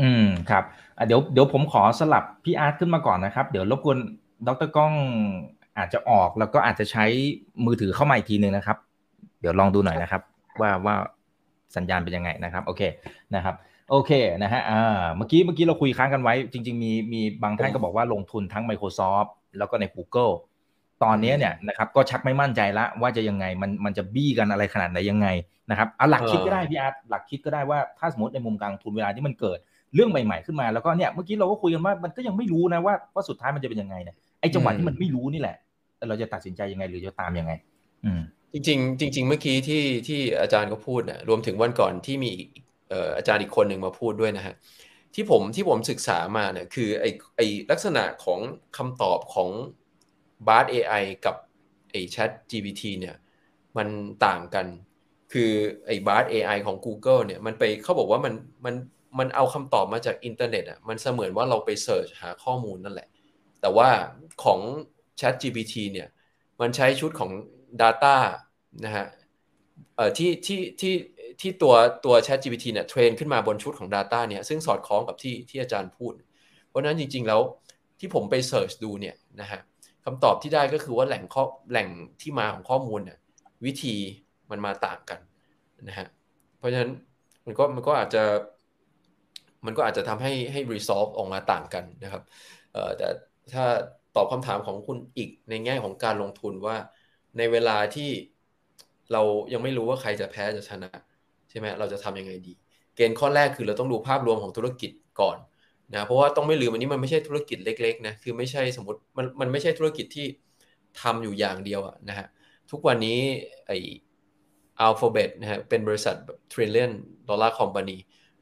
อืมครับอะเดี๋ยวเดี๋ยวผมขอสลับพี่อาร์ตขึ้นมาก่อนนะครับ เดี๋ยวรบกวนดรก้องอาจจะออกแล้วก็อาจจะใช้มือถือเข้ามาอีกทีหนึ่งนะครับ เดี๋ยวลองดูหน่อยนะครับ ว่าว่าสัญญาณเป็นยังไงนะครับ โอเคนะครับ โอเคนะฮะอ่าเมื่อกี้เมื่อกี้เราคุยค้างกันไว้ จริง ๆ มีมีบางท่านก็บอกว่าลงทุนทั้ง Microsoft แล้วก็ใน Google ตอนนี้เนี่ยนะครับก็ชักไม่มั่นใจละว่าจะยังไงมันมันจะบี้กันอะไรขนาดไหนยังไงนะครับเอาหลักคิดก็ได้พี่อาร์ตหลักคิดก็ได้ว่าถ้าสมมติในมุมการลงทุนเวลาที่มันเกิดเรื่องใหม่ ๆขึ้นมาแล้วก็เนี่ยเมื่อกี้เราก็คุยกันว่ามันก็ยังไม่รู้นะว่าว่าสุดท้ายมันจะเป็นยังไงเนี่ยไอ้จังหวะที่มันไม่รู้นี่แหละเราจะตัดสินใจยังไงหรือจะตามยังไง อืมจริงๆจริง ๆ เมื่อกี้ที่ที่อาจารย์ก็พูดนะรวมถึงวันก่อนที่มีอีกเอ่ออาจารย์อีกคนหนึ่งมาพูดด้วยนะฮะที่ผมที่ผมศึกษามาเนี่ยคือไอไอลักษณะของคำตอบของ Bard AI กับไอ Chat GPT เนี่ยมันต่างกัน คือไอ้ Bard AI ของ Google เนี่ยมันไปเขาบอกว่ามันมันมันเอาคำตอบมาจากอินเทอร์เน็ตอะมันเสมือนว่าเราไปเสิร์ชหาข้อมูลนั่นแหละ แต่ว่าของ Chat GPT เนี่ยมันใช้ชุดของ Data นะฮะเอ่อที่ที่ที่ที่ตัวตัว Chat GPT เนี่ยเทรนขึ้นมาบนชุดของ Data เนี่ยซึ่งสอดคล้องกับที่ที่อาจารย์พูด เพราะนั้นจริง ๆ แล้วที่ผมไปเสิร์ชดูเนี่ยนะฮะ คำตอบที่ได้ก็คือว่าแหล่งข้อแหล่งที่มาของข้อมูลเนี่ยวิธีมันมาต่างกันนะฮะเพราะฉะนั้นมันก็มันก็อาจจะมันก็อาจจะทำให้ให้ resolve ออกมาต่างกันนะครับเอ่อแต่ถ้าตอบคำถามของคุณอีกในแง่ของการลงทุนว่าในเวลาที่เรายังไม่รู้ว่าใครจะแพ้จะชนะ ใช่ไหมเราจะทำยังไงดี เกณฑ์ข้อแรกคือเราต้องดูภาพรวมของธุรกิจก่อน นะเพราะว่าต้องไม่ลืมอันนี้มันไม่ใช่ธุรกิจเล็กๆนะคือไม่ใช่สมมติมันมันไม่ใช่ธุรกิจที่ทำอยู่อย่างเดียวนะฮะทุกวันนี้ไอ Alphabet นะฮะเป็นบริษัทแบบ trillion dollar company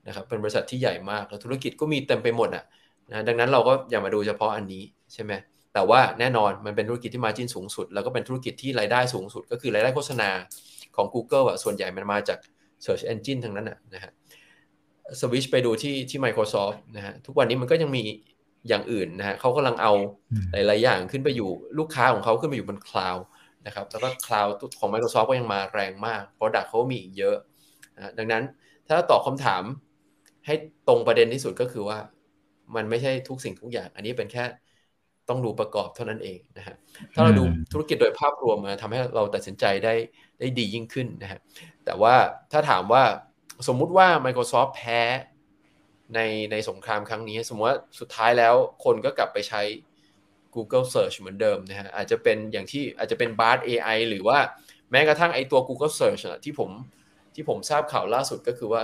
นะครับเป็นบริษัทที่ใหญ่มากแล้วธุรกิจก็มีเต็มไปหมดอะนะดังนั้นเราก็อย่ามาดูเฉพาะอันนี้ใช่ไหมแต่ว่าแน่นอนมันเป็นธุรกิจที่มาจิ้นสูงสุด แล้วก็เป็นธุรกิจที่รายได้สูงสุด ก็คือรายได้โฆษณาของ Google อะส่วนใหญ่มันมาจาก Search Engine ทั้งนั้นอะนะฮะ สวิชไปดูที่ที่ Microsoft นะฮะทุกวันนี้มันก็ยังมีอย่างอื่นนะฮะเขากำลังเอาอืมหลาย ๆ อย่างขึ้นไปอยู่ลูกค้าของเขาขึ้นไปอยู่บนคลาวด์นะครับแล้วก็คลาวด์ของ Microsoft ก็ยังมาแรงมาก Product เขามีอีกเยอะนะดังนั้นถ้าตอบคำถามให้ตรงประเด็นที่สุดก็คือว่า มันไม่ใช่ทุกสิ่งทุกอย่าง อันนี้เป็นแค่ต้องดูประกอบเท่านั้นเองนะฮะถ้าเราดูอืมธุรกิจโดยภาพรวมมาทำให้เราตัดสินใจได้ได้ดียิ่งขึ้นนะฮะแต่ว่าถ้าถามว่า สมมุติว่า Microsoft แพ้ในในสงครามครั้งนี้ สมมติว่าสุดท้ายแล้วคนก็กลับไปใช้ Google Search เหมือนเดิมนะฮะอาจจะเป็นอย่างที่อาจจะเป็น Bard AI หรือว่าแม้กระทั่งไอตัว Google Search อะที่ผมที่ผมทราบข่าวล่าสุดก็คือว่า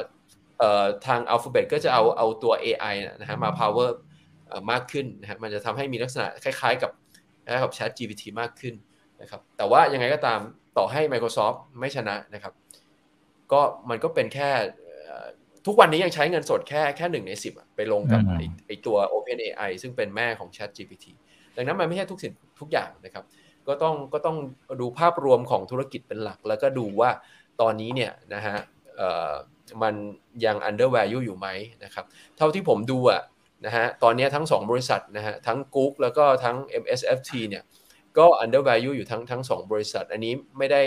ทาง Alphabet ก็จะเอาเอาตัว AI นะฮะมา power เอ่อมากขึ้นนะฮะมันจะทำให้มีลักษณะคล้ายๆกับคล้ายกับ Chat GPT มากขึ้นนะครับแต่ว่ายังไงก็ตามต่อให้ Microsoft ไม่ชนะนะครับ ก็มันก็เป็นแค่เอ่อทุกวันนี้ยังใช้เงินสดแค่แค่หนึ่งในสิบไปลงกับอืมไอ้ไอตัว OpenAI ซึ่งเป็นแม่ของ Chat GPT ดังนั้นมันไม่ใช่ทุกสิ่งทุกอย่างนะครับ ก็ต้องก็ต้องดูภาพรวมของธุรกิจเป็นหลัก แล้วก็ดูว่าตอนนี้เนี่ยนะฮะเอ่อมันยัง under value อยู่ไหมนะครับ เท่าที่ผมดูอะนะฮะตอนนี้ทั้ง 2 บริษัทนะฮะทั้ง Google แล้วก็ทั้ง MSFT เนี่ยก็ under value อยู่ทั้งทั้งสองบริษัท อันนี้ไม่ได้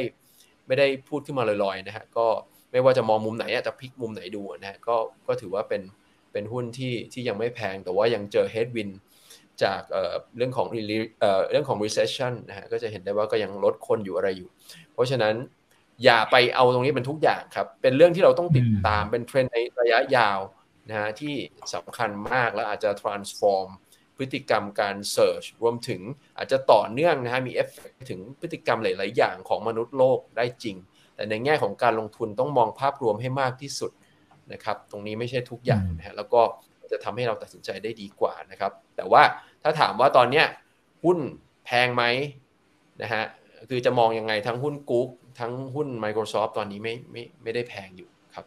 ไม่ได้พูดขึ้นมาลอยๆนะฮะก็ ไม่ว่าจะมองมุมไหนอะจะพลิกมุมไหนดูนะฮะก็ก็ถือว่าเป็นเป็นหุ้นที่ที่ยังไม่แพงแต่ว่ายังเจอ headwind จากเอ่อเรื่องของ re- เอ่อเรื่องของ recession นะฮะก็จะเห็นได้ว่าก็ยังลดคนอยู่อะไรอยู่ เพราะฉะนั้นอย่าไปเอาตรงนี้เป็นทุกอย่างครับ เป็นเรื่องที่เราต้องติดตามเป็นเทรนด์ในระยะยาวนะฮะที่สำคัญมากและอาจจะ transform พฤติกรรมการ search รวมถึงอาจจะต่อเนื่องนะฮะมีเอฟเฟกถึงพฤติกรรมหลาย ๆ อย่างของมนุษย์โลกได้จริง แต่ในแง่ของการลงทุนต้องมองภาพรวมให้มากที่สุดนะครับ ตรงนี้ไม่ใช่ทุกอย่างนะฮะแล้วก็จะทำให้เราตัดสินใจได้ดีกว่านะครับ แต่ว่าถ้าถามว่าตอนเนี้ยหุ้นแพงไหมนะฮะคือจะมองยังไงทั้งหุ้นกุ๊กทั้งหุ้น Microsoft ตอนนี้ไม่ไม่ไม่ได้แพงอยู่ครับ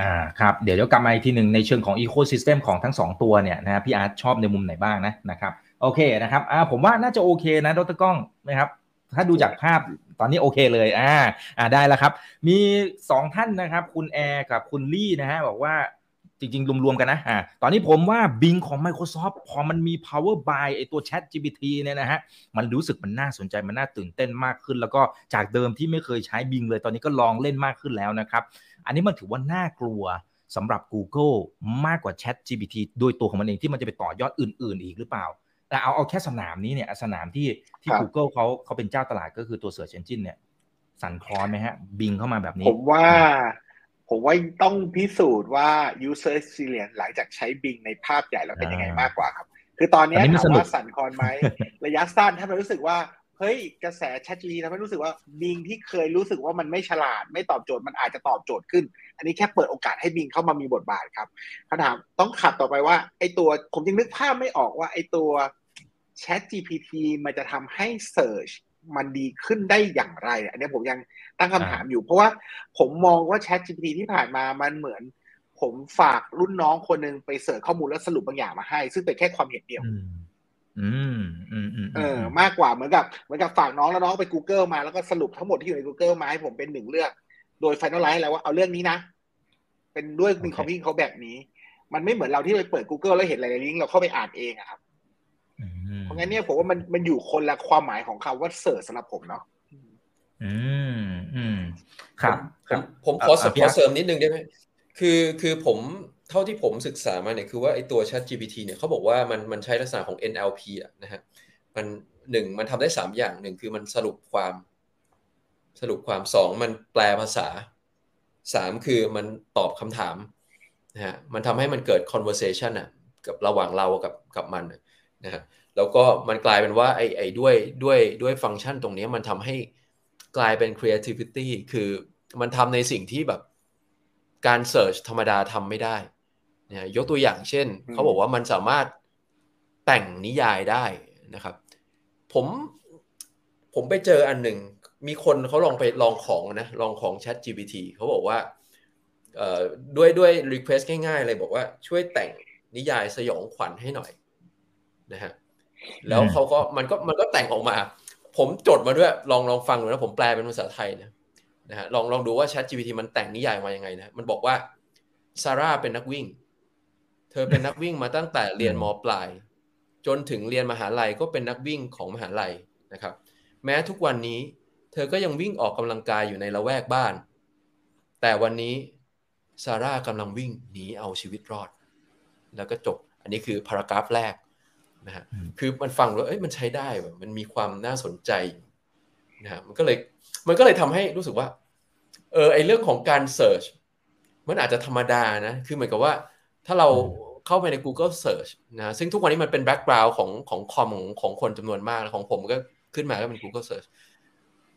อ่าครับเดี๋ยวเดี๋ยวกลับมาอีกทีหนึ่งในเชิงของ ecosystem ของทั้ง 2 ตัวเนี่ยนะพี่อาร์ตชอบในมุมไหนบ้างนะนะครับโอเคนะครับอ่าผมว่าน่าจะโอเคนะดรก้องนะครับ ถ้าดูจากภาพตอนนี้โอเคเลยอ่าอ่าได้แล้วครับ มี 2 ท่านนะครับ คุณแอร์กับคุณลี่นะฮะบอกว่าจริงๆ รวมๆ กันนะอ่าตอนนี้ผมว่า Bing ของ Microsoft พอมันมี power by ไอตัว Chat GPT เนี่ยนะฮะ มันรู้สึกมันน่าสนใจ มันน่าตื่นเต้นมากขึ้น แล้วก็จากเดิมที่ไม่เคยใช้ Bing เลย ตอนนี้ก็ลองเล่นมากขึ้นแล้วนะครับ อันนี้มันถือว่าน่ากลัวสำหรับ Google มากกว่า Chat GPT โดยตัวของมันเองที่มันจะไปต่อยอดอื่น ๆ อีกหรือเปล่า แต่เอาเอาแค่สนามนี้เนี่ยสนามที่ที่ Google เขาเขาเป็นเจ้าตลาดก็คือตัว Search Engine เนี่ย สั่นคลอนไหมฮะ บิงเข้ามาแบบนี้ ผมว่า ผมว่าต้องพิสูจน์ว่า user experience หลังจากใช้บิงในภาพใหญ่แล้วเป็นยังไงมากกว่าครับ คือตอนนี้ถามว่าสั่นคลอนไหมระยะสั้นถ้ามันรู้สึกว่า เฮ้ยกระแส ChatGPT ทำให้รู้สึกว่าบิงที่เคยรู้สึกว่ามันไม่ฉลาด ไม่ตอบโจทย์มันอาจจะตอบโจทย์ขึ้น อันนี้แค่เปิดโอกาสให้บิงเข้ามามีบทบาทครับคำถามต้องขับต่อไปว่าไอตัวผมยังนึกภาพไม่ออกว่าไอตัว ChatGPT มันจะทำให้ Search มันดีขึ้นได้อย่างไร อันนี้ผมยังตั้งคำถามอยู่ เพราะว่าผมมองว่า Chat GPT ที่ผ่านมามันเหมือน ผมฝากรุ่นน้องคนหนึ่งไปเสิร์ชข้อมูลแล้วสรุปบางอย่างมาให้ ซึ่งเป็นแค่ความเห็นเดียว อืมอืมอืมเออ มากกว่าเหมือนกับเหมือนกับฝากน้องแล้วน้องไป Google มาแล้วก็สรุปทั้งหมดที่อยู่ใน Google มาให้ผมเป็นหนึ่งเรื่อง โดย Finalize แล้วว่าเอาเรื่องนี้นะ เป็นด้วยมีคอมพิวเขาแบบนี้ มันไม่เหมือนเราที่ไปเปิด Google แล้วเห็นหลายๆลิงก์เราเข้าไปอ่านเองอะครับเพราะงั้นเนี่ยผมว่ามันมันอยู่คนละความหมายของคำว่าเสิร์ชสำหรับผมเนาะอืมอืมครับผมผมขอขอเสริมนิดนึงได้ไหมคือคือผม เท่าที่ผมศึกษามาเนี่ยคือว่าไอตัว Chat GPT เนี่ยเขาบอกว่ามันมันใช้ลักษณะของ NLP อะนะฮะมันหนึ่งมันทำได้สามอย่างหนึ่งคือมันสรุปความสรุปความสองมันแปลภาษาสามคือมันตอบคำถามนะฮะมันทำให้มันเกิด conversation อะกับระหว่างเรากับกับมันนะฮะแล้วก็มันกลายเป็นว่าไอ้ไอ้ด้วยด้วยด้วยฟังก์ชันตรงนี้มันทำให้กลายเป็น creativity คือมันทำในสิ่งที่แบบการ search ธรรมดาทำไม่ได้ นะยกตัวอย่างเช่น เขาบอกว่ามันสามารถแต่งนิยายได้นะครับ ผมผมไปเจออันหนึ่งมีคนเขาลองไปลองของนะลองของ Chat GPT เขาบอกว่าด้วยด้วย request ง่ายๆเลยบอกว่าช่วยแต่งนิยายสยองขวัญให้หน่อยนะฮะแล้วเขาก็มันก็มันก็แต่งออกมา ผมจดมาด้วยลองลองฟังดูนะผมแปลเป็นภาษาไทยนะนะฮะลองลองดูว่า Chat GPT มันแต่งนิยายมายังไงนะมันบอกว่าซาร่าเป็นนักวิ่งเธ อเป็นนักวิ่งมาตั้งแต่เรียนมปลาย จนถึงเรียนมหาลัยก็เป็นนักวิ่งของมหาลัยนะครับ แม้ทุกวันนี้ เธอก็ยังวิ่งออกกำลังกายอยู่ในละแวกบ้าน แต่วันนี้ซาร่ากำลังวิ่งหนีเอาชีวิตรอด แล้วก็จบ อันนี้คือพารากราฟแรกนะฮะคือมันฟังแล้วเอ้ยมันใช้ได้แบบมันมีความน่าสนใจนะฮะมันก็เลยมันก็เลยทำให้รู้สึกว่าเออไอเรื่องของการเสิร์ชมันอาจจะธรรมดานะ คือเหมือนกับว่าถ้าเรา เข้าไปใน Google Search นะซึ่งทุกวันนี้มันเป็นแบ็กกราวน์ของของคอมของของคนจำนวนมาก ของผมก็ขึ้นมาก็เป็น Google Search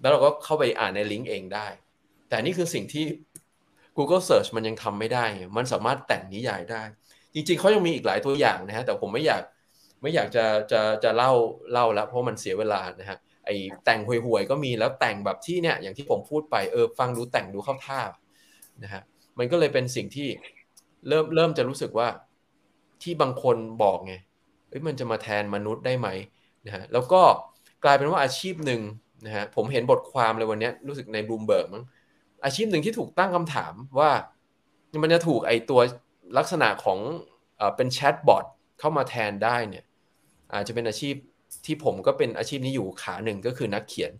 แล้วเราก็เข้าไปอ่านในลิงก์เองได้ แต่นี่คือสิ่งที่ Google Search มันยังทำไม่ได้ มันสามารถแต่งนิยายได้ จริงๆ เขายังมีอีกหลายตัวอย่างนะฮะ แต่ผมไม่อยากไม่อยากจะจะจะเล่าเล่าแล้วเพราะมันเสียเวลานะฮะ ไอแต่งห่วยๆ ก็มีแล้วแต่งแบบที่เนี่ยอย่างที่ผมพูดไปเออฟังดูแต่งดูเข้าท่านะฮะ มันก็เลยเป็นสิ่งที่เริ่มเริ่มจะรู้สึกว่า ที่บางคนบอกไงเอ้ยมันจะมาแทนมนุษย์ได้ไหมนะฮะแล้วก็กลายเป็นว่าอาชีพหนึ่งนะฮะผมเห็นบทความเลยวันนี้รู้สึกในบลูมเบิร์กมั้งอาชีพหนึ่งที่ถูกตั้งคำถามว่า มันจะถูกไอตัวลักษณะของเอเป็นแชทบอทเข้ามาแทนได้เนี่ยอาจจะเป็นอาชีพที่ผมก็เป็นอาชีพนี้อยู่ขาหนึ่งก็คือนักเขียน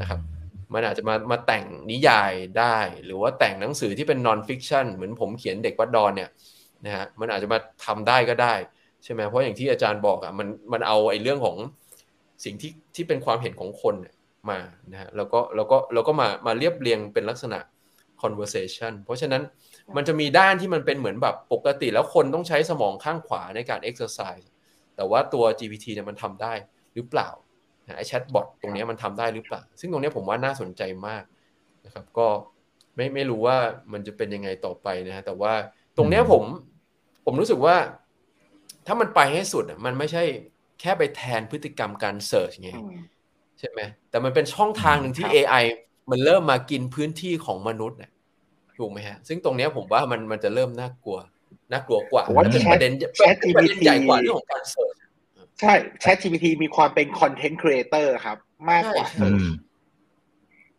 นะครับมันอาจจะมามาแต่งนิยายได้ หรือว่าแต่งหนังสือที่เป็นนอนฟิกชันเหมือนผมเขียนเด็กวัดดอนเนี่ย นะฮะมันอาจจะมาทำได้ก็ได้ใช่ไหมเพราะอย่างที่อาจารย์บอกอะมันมันเอาไอ้เรื่องของสิ่งที่ที่เป็นความเห็นของคนมานะฮะแล้วก็แล้วก็แล้วก็มามาเรียบเรียงเป็นลักษณะ conversation เพราะฉะนั้นมันจะมีด้านที่มันเป็นเหมือนแบบปกติแล้วคนต้องใช้สมองข้างขวาในการ exercise แต่ว่าตัว GPT เนี่ยมันทำได้หรือเปล่าไอ้แชทบอทตรงนี้มันทำได้หรือเปล่า ซึ่งตรงนี้ผมว่าน่าสนใจมากนะครับ ก็ไม่ไม่รู้ว่ามันจะเป็นยังไงต่อไปนะฮะแต่ว่าตรงเนี้ยผม ผมรู้สึกว่า ถ้ามันไปให้สุดมันไม่ใช่แค่ไปแทนพฤติกรรมการเสิร์ชไงใช่ไหมแต่มันเป็นช่องทางหนึ่งที่ AI มันเริ่มมากินพื้นที่ของมนุษย์เนี่ยถูกไหมฮะ ซึ่งตรงเนี้ยผมว่ามันมันจะเริ่มน่ากลัวน่ากลัวกว่าเป็นประเด็นประเด็นใหญ่กว่าเรื่องของการ search ใช่ Chat GPT มีความเป็น content creator ครับ มากกว่า search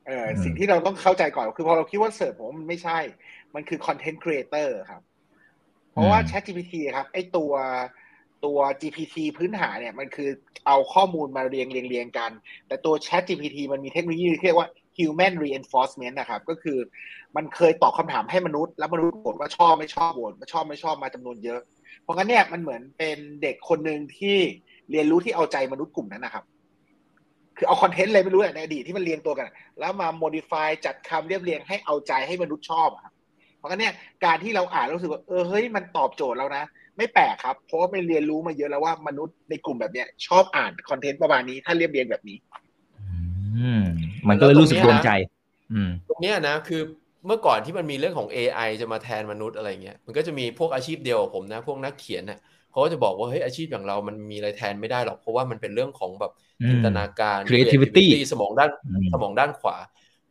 เออสิ่งที่เราต้องเข้าใจก่อนคือพอเราคิดว่า search ผมมันไม่ใช่ มันคือ content creator ครับ เพราะว่า Chat GPT ครับไอตัวตัว GPT พื้นฐานเนี่ยมันคือเอาข้อมูลมาเรียงเรียงเรียงกัน แต่ตัว Chat GPT มันมีเทคโนโลยีที่เรียกว่า human reinforcement นะครับ ก็คือมันเคยตอบคำถามให้มนุษย์ แล้วมนุษย์โหวตว่าชอบไม่ชอบโหวตว่าชอบไม่ชอบมาจำนวนเยอะ เพราะงั้นเนี่ยมันเหมือนเป็นเด็กคนหนึ่งที่เรียนรู้ที่เอาใจมนุษย์กลุ่มนั้นนะครับ คือเอาคอนเทนต์อะไรไม่รู้ในอดีตที่มันเรียงตัวกัน แล้วมาโมดิฟายจัดคำเรียบเรียงให้เอาใจให้มนุษย์ชอบอะครับเพ ราะงั้นเนี่ยการที่เราอ่านรู้สึกว่าเออเฮ้ยมันตอบโจทย์แล้วนะ ไม่แปลกครับ เพราะว่าไปเรียนรู้มาเยอะแล้วว่ามนุษย์ในกลุ่มแบบเนี้ยชอบอ่านคอนเทนต์ประมาณนี้ถ้าเรียบเรียงแบบนี้ อืมมันก็เลยรู้สึกโดนใจตรงนี้นะคือเมื่อก่อนที่มันมีเรื่องของ AI จะมาแทนมนุษย์อะไรเงี้ย มันก็จะมีพวกอาชีพเดียวผมนะ พวกนักเขียนนะเขาก็จะบอกว่าเฮ้ยอาชีพอย่างเรามันมีอะไรแทนไม่ได้หรอก เพราะว่ามันเป็นเรื่องของแบบจินตนาการ creativity สมองด้านสมองด้านขวา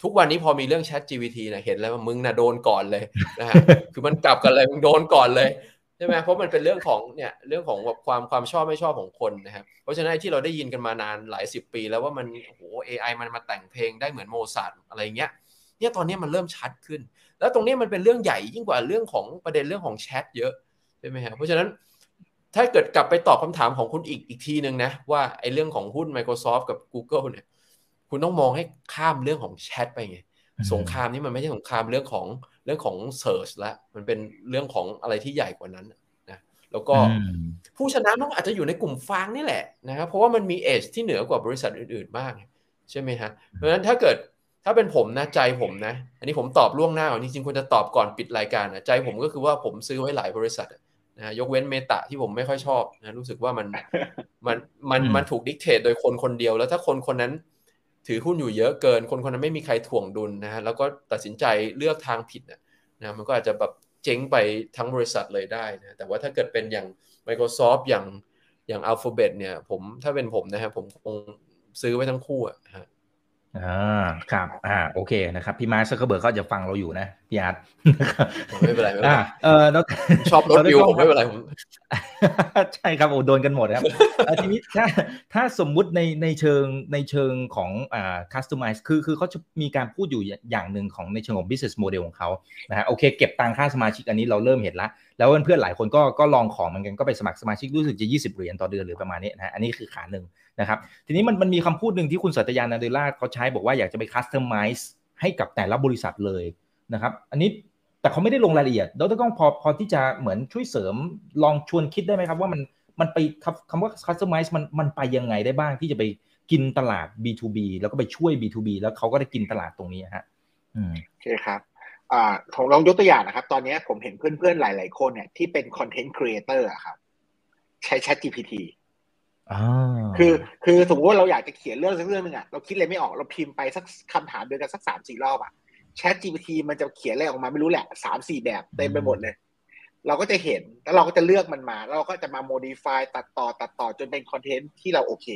ทุกวันนี้พอมีเรื่อง Chat GPT นะเห็นแล้วว่ามึงนะโดนก่อนเลยนะฮะคือมันกลับกันเลยมึงโดนก่อนเลยใช่ไหมเพราะมันเป็นเรื่องของเนี่ยเรื่องของแบบความความชอบไม่ชอบของคนนะครับเพราะฉะนั้นที่เราได้ยินกันมานานหลายสิบปี แล้วว่ามันโอ้โห AI มันมาแต่งเพลงได้เหมือนโมซาร์ทอะไรเงี้ยเนี่ยตอนนี้มันเริ่มชัดขึ้น แล้วตรงนี้มันเป็นเรื่องใหญ่ยิ่งกว่าเรื่องของประเด็นเรื่องของแชทเยอะใช่ไหมครับเพราะฉะนั้นถ้าเกิดกลับไปตอบคำถามของคุณอีกอีกทีหนึ่งนะว่าไอ้เรื่องของหุ้น Microsoft กับ Google เนี่ย คุณต้องมองให้ข้ามเรื่องของแชทไปไงสงครามนี้มันไม่ใช่สงครามเรื่องของเรื่องของ Search ละมันเป็นเรื่องของอะไรที่ใหญ่กว่านั้นนะแล้วก็ผู้ชนะมันอาจจะอยู่ในกลุ่ม FAANG นี่แหละนะครับเพราะว่ามันมีเอชที่เหนือกว่าบริษัทอื่นๆมากใช่ไหมฮะเพราะฉะนั้นถ้าเกิดถ้าเป็นผมนะใจผมนะ อันนี้ผมตอบล่วงหน้าก่อนจริงๆควรจะตอบก่อนปิดรายการนะใจผมก็คือว่าผมซื้อไว้หลายบริษัทนะยกเว้นเมตาที่ผมไม่ค่อยชอบนะรู้สึกว่ามันมันมันมันถูกดิกเทตโดยคนคนเดียว แล้วถ้าคนคนนั้น ถือหุ้นอยู่เยอะเกิน คนคนนั้นไม่มีใครถ่วงดุลนะฮะแล้วก็ตัดสินใจเลือกทางผิดนะนะมันก็อาจจะแบบเจ๊งไปทั้งบริษัทเลยได้นะแต่ว่าถ้าเกิดเป็นอย่าง Microsoft อย่างอย่าง Alphabet เนี่ยผมถ้าเป็นผมนะครับผมคงซื้อไว้ทั้งคู่อะฮะ อ่าครับ อ่า โอเคนะครับ พี่ Mark Zuckerberg เขาจะฟังเราอยู่นะ พี่อาร์ตไม่เป็นไรไม่เป็นไรเออชอบรถวิวผมไม่เป็นไรผมใช่ครับโอ้โดนกันหมดครับทีนี้ถ้าถ้าสมมุติในในเชิงในเชิงของอ่า customize คือคือเขาจะมีการพูดอยู่อย่างหนึ่งของในเชิงของ business model ของเขานะฮะโอเค เก็บตังค่าสมาชิกอันนี้เราเริ่มเห็นแล้วแล้วเพื่อนๆหลายคนก็ก็ลองของเหมือนกันก็ไปสมัครสมาชิกรู้สึกจะ 20 เหรียญต่อเดือนหรือประมาณนี้นะฮะอันนี้คือขาหนึ่ง นะครับทีนี้มันมันมีคำพูดหนึ่งที่คุณสัตยานาเดล่าเขาใช้บอกว่าอยากจะไปคัสเตอมไมซ์ให้กับแต่ละบริษัทเลยนะครับอันนี้แต่เขาไม่ได้ลงรายละเอียดดรก้องพอพอที่จะเหมือนช่วยเสริมลองชวนคิดได้ไหมครับว่ามันมันไปคำว่าคัสตอมไมซ์มันมันไปยังไงได้บ้างที่จะไปกินตลาด B2B แล้วก็ไปช่วย B2B แล้วเขาก็ได้กินตลาดตรงนี้ฮะโอเคครับอ่าผมลองยกตัวอย่างนะครับ ตอนนี้ผมเห็นเพื่อนๆ หลาย ๆ คนเนี่ยที่เป็น content creator ครับ ใช้ Chat GPT คือคือสมมติว่าเราอยากจะเขียนเรื่องสักเรื่องหนึ่งอะเราคิดอะไรไม่ออกเราพิมพ์ไปสักคำถามเดียวกันสักสามสี่รอบอะแชท GPT มันจะเขียนอะไรออกมาไม่รู้แหละสามสี่แบบเต็มไปหมดเลย เราก็จะเห็นแล้วเราก็จะเลือกมันมา แล้วเราก็จะมา modify ตัดต่อตัดต่อจนเป็น content ที่เราโอเค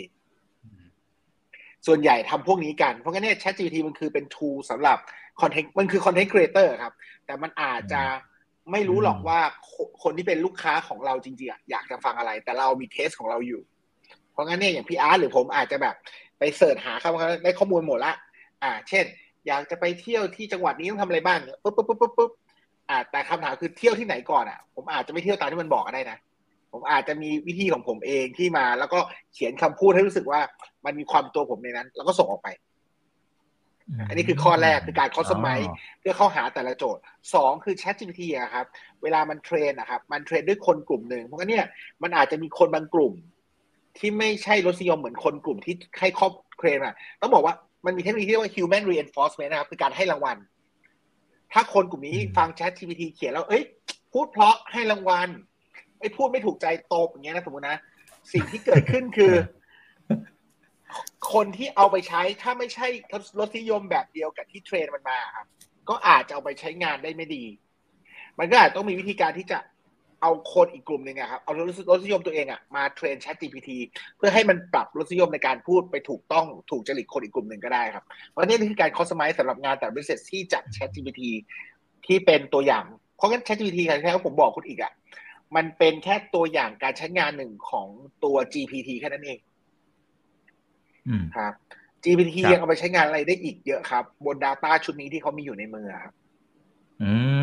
ส่วนใหญ่ทำพวกนี้กัน เพราะงั้นเนี่ย Chat GPT มันคือเป็น tool สำหรับ content มันคือ content creator ครับ แต่มันอาจจะไม่รู้หรอกว่าคนที่เป็นลูกค้าของเราจริงๆอยากจะฟังอะไร แต่เรามี taste ของเราอยู่ เพราะงั้นเนี่ยอย่างพี่อาร์ตหรือผมอาจจะแบบไป search หาเขาได้ข้อมูลหมดละ อ่า เช่น อยากจะไปเที่ยวที่จังหวัดนี้ต้องทำอะไรบ้างปุ๊บปุ๊บปุ๊บปุ๊บปุ๊บอ่า แต่คำถามคือเที่ยวที่ไหนก่อนอะ ผมอาจจะไม่เที่ยวตามที่มันบอกก็ได้นะ ผมอาจจะมีวิธีของผมเองที่มา แล้วก็เขียนคำพูดให้รู้สึกว่ามันมีความตัวผมในนั้น แล้วก็ส่งออกไป อันนี้คือข้อแรกคือการคอสมัยเพื่อเข้าหาแต่ละโจทย์สองคือ Chat GPT อะครับ เวลามันเทรนนะครับ มันเทรนด้วยคนกลุ่มหนึ่งเพราะงั้นเนี่ยมันอาจจะมีคนบางกลุ่ม ที่ไม่ใช่รสนิยมเหมือนคนกลุ่มที่ให้ครอบเคลมอะต้องบอกว่ามันมีเทคโนโลยีที่เรียกว่า human reinforcement นะครับคือการให้รางวัล ถ้าคนกลุ่มนี้ฟัง Chat GPT เขียนแล้ว เอ้ย พูดเพราะให้รางวัลไอ้พูดไม่ถูกใจตบอย่างเงี้ยนะสมมตินะ สิ่งที่เกิดขึ้นคือ คนที่เอาไปใช้ถ้าไม่ใช่รสนิยมแบบเดียวกับที่ train มันมาครับก็อาจจะเอาไปใช้งานได้ไม่ดี มันก็อาจต้องมีวิธีการที่จะ เอาคนอีกกลุ่มหนึ่งอะครับเอารสรสนิยมตัวเองอะมาเทรน Chat GPT เพื่อให้มันปรับรสนิยมในการพูดไปถูกต้องถูกจริตคนอีกกลุ่มหนึ่งก็ได้ครับเพราะนี่คือการ customize สำหรับงานแต่ business ที่จัด Chat GPT ที่เป็นตัวอย่าง เพราะงั้น Chat GPT ครับที่ผมบอกคุณอีกอะมันเป็นแค่ตัวอย่างการใช้งานหนึ่งของตัว GPT แค่นั้นเองอืมครับ GPT ครับยังเอาไปใช้งานอะไรได้อีกเยอะครับ บน Data ชุดนี้ที่เขามีอยู่ในมือครับ อืมอืมอืมอืม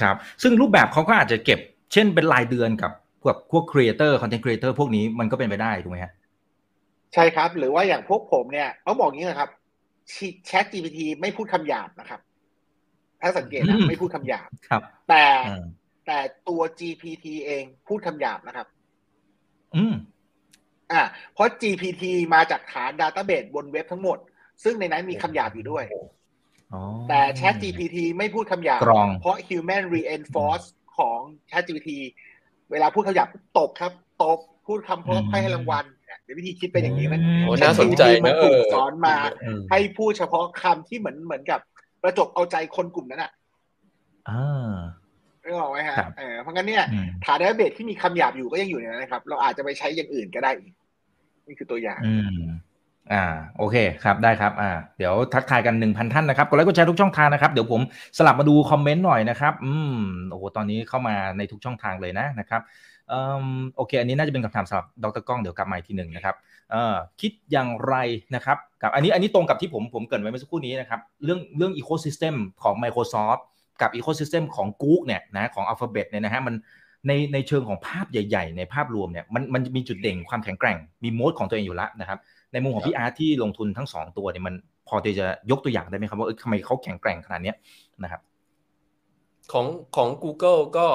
ครับ ซึ่งรูปแบบเขาก็อาจจะเก็บ เช่นเป็นรายเดือนกับพวกพวก creator content creator พวกนี้มันก็เป็นไปได้ถูกไหมฮะใช่ครับ หรือว่าอย่างพวกผมเนี่ยเขาบอกอย่างนี้นะครับ Chat GPT ไม่พูดคำหยาบนะครับ ถ้าสังเกตนะอืมไม่พูดคำหยาบครับ แต่อ่าแต่ตัว GPT เองพูดคำหยาบนะครับ อืมอ่าเพราะ GPT มาจากฐาน Database บนเว็บทั้งหมด ซึ่งในนั้นมีคำหยาบอยู่ด้วยอ๋อ แต่ Chat GPT ไม่พูดคำหยาบกรองเพราะ Human Reinforce ของ Chat GPT เวลาพูดคำหยาบตบครับตบพูดคำเพราะให้ให้รางวัลเนี่ยเดี๋ยววิธีคิดเป็นอย่างนี้มันอืมโอ้น่าสนใจมันะถูกเออสอนมาเออให้พูดเฉพาะคำที่เหมือนเหมือนกับประจบเอาใจคนกลุ่มนั้นอะอ่าไม่ออกไหมฮะครับเออเพราะงั้นเนี่ยอืมฐานดัตเบสที่มีคำหยาบอยู่ก็ยังอยู่ในนั้นนะครับ เราอาจจะไปใช้อย่างอื่นก็ได้อีกนี่คือตัวอย่าง อ่าโอเคครับได้ครับอ่าเดี๋ยวทักทายกันหนึ่งพันท่านนะครับกดไลค์กดแชร์ทุกช่องทางนะครับเดี๋ยวผมสลับมาดูคอมเมนต์หน่อยนะครับอืมโอ้โหตอนนี้เข้ามาในทุกช่องทางเลยนะนะครับอ่อโอเค อันนี้น่าจะเป็นคำถามสำหรับดรก้องเดี๋ยวกลับมาอีกทีหนึ่งนะครับเอ่อคิดอย่างไรนะครับกับอันนี้อันนี้ตรงกับที่ผมผมเกริ่นไว้เมื่อสักครู่นี้นะครับเรื่องเรื่องอีโค y ิสเต็มของ Microsoft กับอีโค y ิสเต็มของ Google เนี่ยนะของ Alphabet เนี่ยนะฮะมันในในเชิงของภาพใหญ่ ๆ ในภาพรวมเนี่ยมันมันมีจุดเด่นความแข็งแกร่งมี moat ของตัวเองอยู่แล้วนะครับ ในมุมของพี่อาร์ตที่ลงทุนทั้งสองตัวเนี่ยมันพอที่จะยกตัวอย่างได้ไหมครับว่าเออทำไมเขาแข็งแกร่งขนาดเนี้ยนะครับ ของของ Google ก็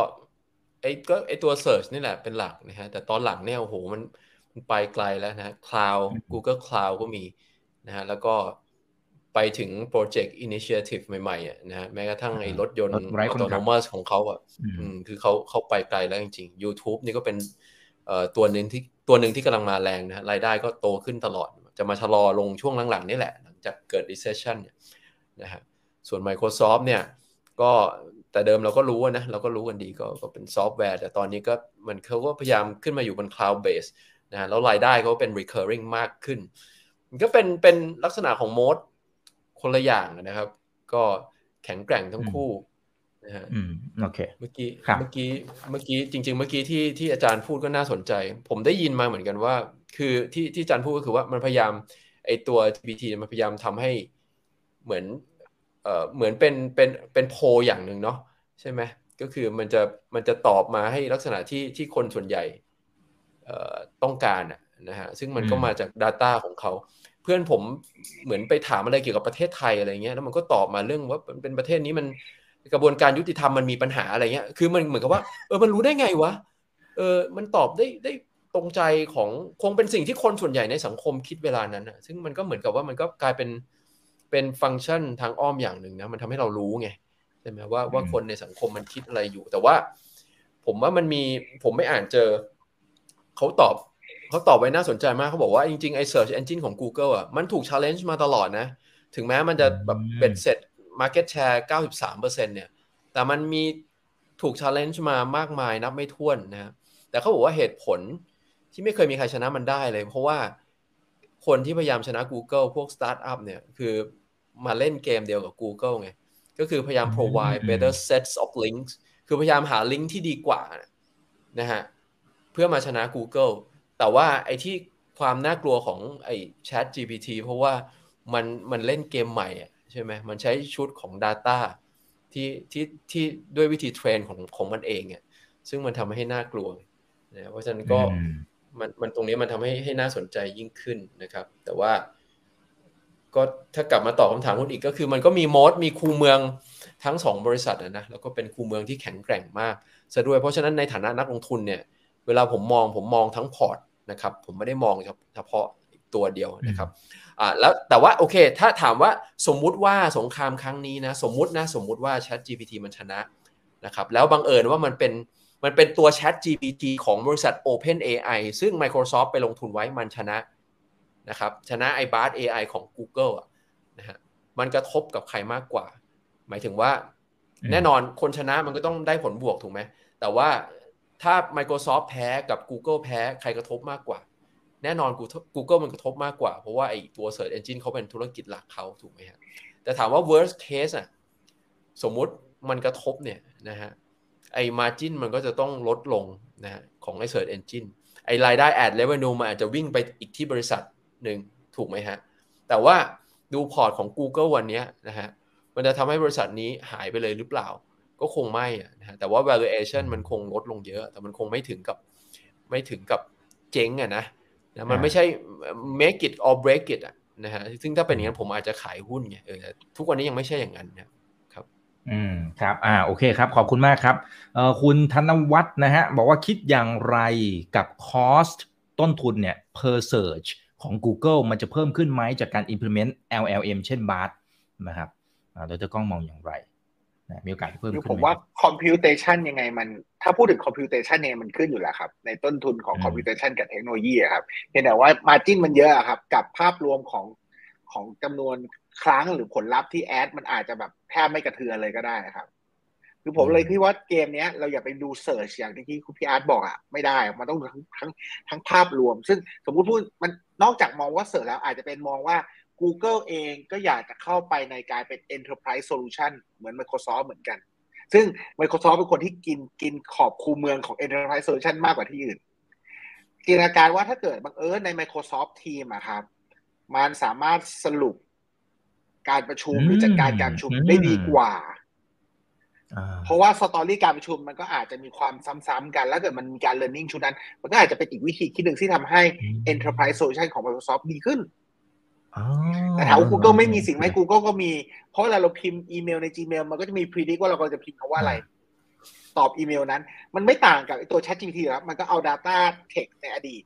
ไอ้ก็ไอ้ตัว Search นี่แหละเป็นหลักนะฮะแต่ตอนหลังเนี่ยโอ้โหมันมันไปไกลแล้วนะ Cloud อืม Google Cloud ก็มีนะฮะแล้วก็ไปถึงโปรเจกต์ Initiative ใหม่ๆอะนะฮะแม้กระทั่งไอ้รถยนต์รถไร้คนขับ autonomous ของเขาอะอืมอืมคือเขาเขาไปไกลแล้วจริงๆ YouTube นี่ก็เป็นเอ่อ ตัวหนึ่งที่ตัวหนึ่งที่กำลังมาแรงนะฮะรายได้ก็โตขึ้นตลอด จะมาชะลอลงช่วงหลังๆนี่แหละ หลังจากเกิด recession เนี่ยนะฮะส่วน Microsoft เนี่ยก็แต่เดิมเราก็รู้อะนะเราก็รู้กันดีก็ก็เป็นซอฟต์แวร์ แต่ตอนนี้ก็มันเขาก็พยายามขึ้นมาอยู่บน cloud base นะฮะแล้วรายได้เขาเป็น recurring มากขึ้น มันก็เป็นเป็นลักษณะของโมดคนละอย่างนะครับ ก็แข็งแกร่งทั้งคู่ นะฮะอืมโอเคเมื่อกี้ครับเมื่อกี้เมื่อกี้จริง ๆ เมื่อกี้ที่ที่อาจารย์พูดก็น่าสนใจ ผมได้ยินมาเหมือนกันว่า คือที่ที่อาจารย์พูดก็คือว่ามันพยายามไอตัว GPT มันพยายามทำให้เหมือนเอ่อเหมือนเป็นเป็นเป็นโพลอย่างหนึ่งเนาะใช่ไหมก็คือมันจะมันจะตอบมาให้ลักษณะที่ที่คนส่วนใหญ่เอ่อต้องการอะนะฮะซึ่งมันก็อืมมาจาก Data ของเขาเพื่อนผมเหมือนไปถามอะไรเกี่ยวกับประเทศไทยอะไรเงี้ยแล้วมันก็ตอบมาเรื่องว่ามันเป็นประเทศนี้มัน กระบวนการยุติธรรมมันมีปัญหาอะไรเงี้ย คือมันเหมือนกับว่า เออ มันรู้ได้ไงวะ เออ มันตอบได้ได้ตรงใจของคงเป็นสิ่งที่คนส่วนใหญ่ในสังคมคิดเวลานั้นนะซึ่งมันก็เหมือนกับว่ามันก็กลายเป็นเป็นฟังก์ชันทางอ้อมอย่างหนึ่งนะ มันทำให้เรารู้ไงใช่ไหมว่าว่าอืมคนในสังคมมันคิดอะไรอยู่ แต่ว่า ผมว่ามันมีผมไม่อ่านเจอ เขาตอบเขาตอบไว้น่าสนใจมากเขาบอกว่าจริงๆไอ้ search engine ของ Google อะมันถูก challenge มาตลอดนะ ถึงแม้มันจะแบบอืมเบ็ดเสร็จ market share 93%เนี่ย แต่มันมีถูก challenge มามากมายนับไม่ถ้วนนะฮะแต่เขาบอกว่าเหตุผลที่ไม่เคยมีใครชนะมันได้เลย เพราะว่าคนที่พยายามชนะ Google พวก startup เนี่ย คือมาเล่นเกมเดียวกับ Google ไง ก็คือพยายาม provide อืม better sets of links คือพยายามหาลิงก์ที่ดีกว่านะฮะเพื่อมาชนะ Google แต่ว่าไอ้ที่ความน่ากลัวของไอ้ Chat GPT เพราะว่ามันมันเล่นเกมใหม่อะ ใช่ไหมมันใช้ชุดของ Data ที่ที่ที่ด้วยวิธีเทรนของของมันเองอะซึ่งมันทำให้น่ากลัวนะเพราะฉะนั้นก็อืมมันมันตรงนี้มันทำให้ให้น่าสนใจยิ่งขึ้นนะครับ แต่ว่า ก็ถ้ากลับมาตอบคำถามคุณอีกก็คือ มันก็มีโมดมีคูเมืองทั้งสองบริษัทอะนะแล้วก็เป็นคูเมืองที่แข็งแกร่งมากซะด้วยเพราะฉะนั้นในฐานะนักลงทุนเนี่ย เวลาผมมองผมมองทั้งพอร์ตนะครับ ผมไม่ได้มองเฉพาะตัวเดียวนะครับ อ่าแล้วแต่ว่าโอเค ถ้าถามว่าสมมุติว่าสงครามครั้งนี้นะสมมุตินะสมมุติว่า Chat GPT มันชนะนะครับแล้วบังเอิญว่ามันเป็นมันเป็นตัว Chat GPT ของบริษัท Open AI ซึ่ง Microsoft ไปลงทุนไว้มันชนะนะครับชนะไอ้ Bard AI ของ Google อะนะฮะมันกระทบกับใครมากกว่า หมายถึงว่าอืมแน่นอนคนชนะมันก็ต้องได้ผลบวกถูกไหมแต่ว่าถ้า Microsoft แพ้กับ Google แพ้ใครกระทบมากกว่า แน่นอน Google มันกระทบมากกว่า เพราะว่าไอ้ตัว Search Engine เขาเป็นธุรกิจหลักเขาถูกไหมฮะแต่ถามว่า worst case อะสมมุติมันกระทบเนี่ยนะฮะไอ้ margin มันก็จะต้องลดลงนะฮะของไอ้ Search Engine ไอ้รายได้ ad revenue มันอาจจะวิ่งไปอีกที่บริษัทหนึ่งถูกไหมฮะ แต่ว่าดูพอร์ตของ Google วันนี้นะฮะมันจะทำให้บริษัทนี้หายไปเลยหรือเปล่า ก็คงไม่นะฮะแต่ว่า valuation มันคงลดลงเยอะ แต่มันคงไม่ถึงกับไม่ถึงกับเจ๊งอะนะ นะมันไม่ใช่ make it or break it อะนะฮะซึ่งถ้าเป็นอย่างนั้นผมอาจจะขายหุ้นไงเออแต่ทุกวันนี้ยังไม่ใช่อย่างนั้นนะอืมครับอ่าโอเคครับ ขอบคุณมากครับเอ่อคุณธนวัฒน์นะฮะ บอกว่าคิดอย่างไรกับ cost ต้นทุนเนี่ย per search ของ Google มันจะเพิ่มขึ้นไหมจากการ implement LLM เช่น BART นะครับอ่าโดยจะกล้องมองอย่างไรนะ มีโอกาสเพิ่มคือขึ้นผมไหมว่าคอมพิวเตชันยังไงมัน ถ้าพูดถึงคอมพิวเตชันเนี่ยมันขึ้นอยู่แล้วครับ ในต้นทุนของอืมคอมพิวเตชันกับเทคโนโลยีอะครับเพียงแต่ว่า margin มันเยอะอะครับ กับภาพรวมของของจำนวนครั้งหรือผลลัพธ์ที่ ad มันอาจจะแบบแทบไม่กระเทือนเลยก็ได้ครับคือผมเลยคิดว่าเกมเนี้ยเราอย่าไปดู search อย่างที่คุณพี่อาร์ตบอกอะไม่ได้ มันต้องดูทั้งทั้งทั้งภาพรวม ซึ่งสมมุติพูดมันนอกจากมองว่า search แล้วอาจจะเป็นมองว่า Google เองก็อยากจะเข้าไปในการเป็น enterprise solution เหมือน Microsoft เหมือนกัน ซึ่ง Microsoft เป็นคนที่กินกินขอบคูเมืองของ enterprise solution มากกว่าที่อื่นจินตนาการว่าถ้าเกิดบังเอิญใน Microsoft Team อะครับ มันสามารถสรุปการประชุมหรือจัดการการประชุมได้ดีกว่าอ่า เพราะว่าสตอรี่การประชุมมันก็อาจจะมีความซ้ำๆกัน แล้วเกิดมันมีการ learning ชุดนั้น มันก็อาจจะเป็นอีกวิธีคิดหนึ่งที่ทำให้ enterprise solution ของ Microsoft ดีขึ้นอ๋อ แต่ถามว่า Google ไม่มีสิ่งไหม Google ก็มี เพราะเวลาเราพิมพ์อีเมลใน Gmail มันก็จะมี predict ว่าเรากำลังจะพิมพ์คำว่าอะไร ตอบอีเมลนั้น มันไม่ต่างกับไอ้ตัว Chat GPT ครับมันก็เอา data text ในอดีต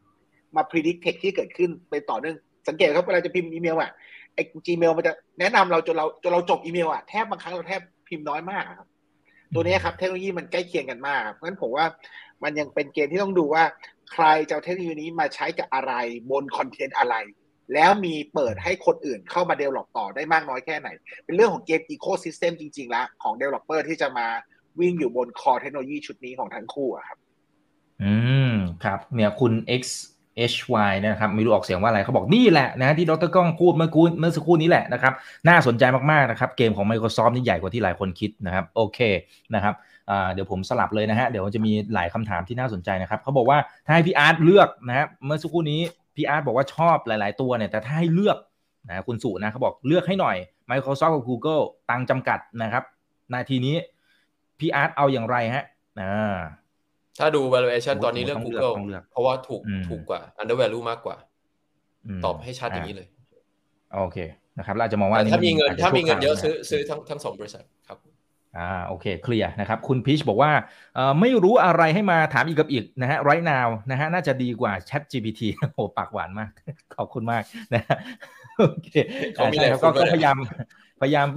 มา predict text ที่เกิดขึ้นเป็นต่อเนื่องสังเกตครับเวลาจะพิมพ์อีเมลอะไอ้ Gmail มันจะแนะนำเราจนเราจนเราจบอีเมลอะแทบบางครั้งเราแทบพิมพ์น้อยมากครับตัวนี้ครับเทคโนโลยีมันใกล้เคียงกันมากครับเพราะฉะนั้นผมว่ามันยังเป็นเกณฑ์ที่ต้องดูว่า ใครจะเอาเทคโนโลยีนี้มาใช้กับอะไรบน content อะไร แล้วมีเปิดให้คนอื่นเข้ามา develop ต่อได้มากน้อยแค่ไหน เป็นเรื่องของเกมอีโค y ิสเต็มจริงๆแล้วของ Developer ที่จะมาวิ่งอยู่บน core เทคโนโลยีชุดนี้ของทั้งคู่อะครับ อืมครับเนี่ยคุณ X H Y นะครับไม่รู้ออกเสียงว่าอะไรเขาบอกนี่แหละนะที่ดร.ก้องพูดเมื่อกู้เมื่อสักครู่นี้แหละนะครับน่าสนใจมากๆนะครับเกมของ Microsoft นี่ใหญ่กว่าที่หลายคนคิดนะครับโอเคนะครับเดี๋ยวผมสลับเลยนะฮะเดี๋ยวจะมีหลายคำถามที่น่าสนใจนะครับเขาบอกว่าถ้าให้พี่อาร์ตเลือกนะครับเมื่อสักครู่นี้ พี่อาร์ตบอกว่าชอบหลาย ๆ ตัวเนี่ยแต่ถ้าให้เลือกนะคุณสุนะเขาบอกเลือกให้หน่อย Microsoft กับ Google ตังค์จำกัดนะครับ นาทีนี้พี่อาร์ตเอาอย่างไรฮะอ่าถ้าดู valuation ผมตอนนี้เลือกต้องเลือก Google ต้องเลือกเพราะว่าถูกอืมถูกกว่า under value มากกว่ามตอบให้ชัดอย่างนี้เลย โอเคนะครับเราอาจจะมองว่าแต่ถ้ามีเงินอจจะถ้ามีเงินเยอะชั่วคราวซื้อนะซื้อทั้งทั้งสองบริษัทครับ อ่าโอเคเคลียร์นะครับคุณพีชบอกว่าเอ่อไม่รู้อะไรให้มาถามอีกกับอีกนะฮะ right now นะฮะน่าจะดีกว่า Chat GPT โอ้ปากหวานมาก ขอบคุณมากนะฮะโอเคเขามีอะไรใช่ครับพูก็ดด้วยก็พยายามพยายาม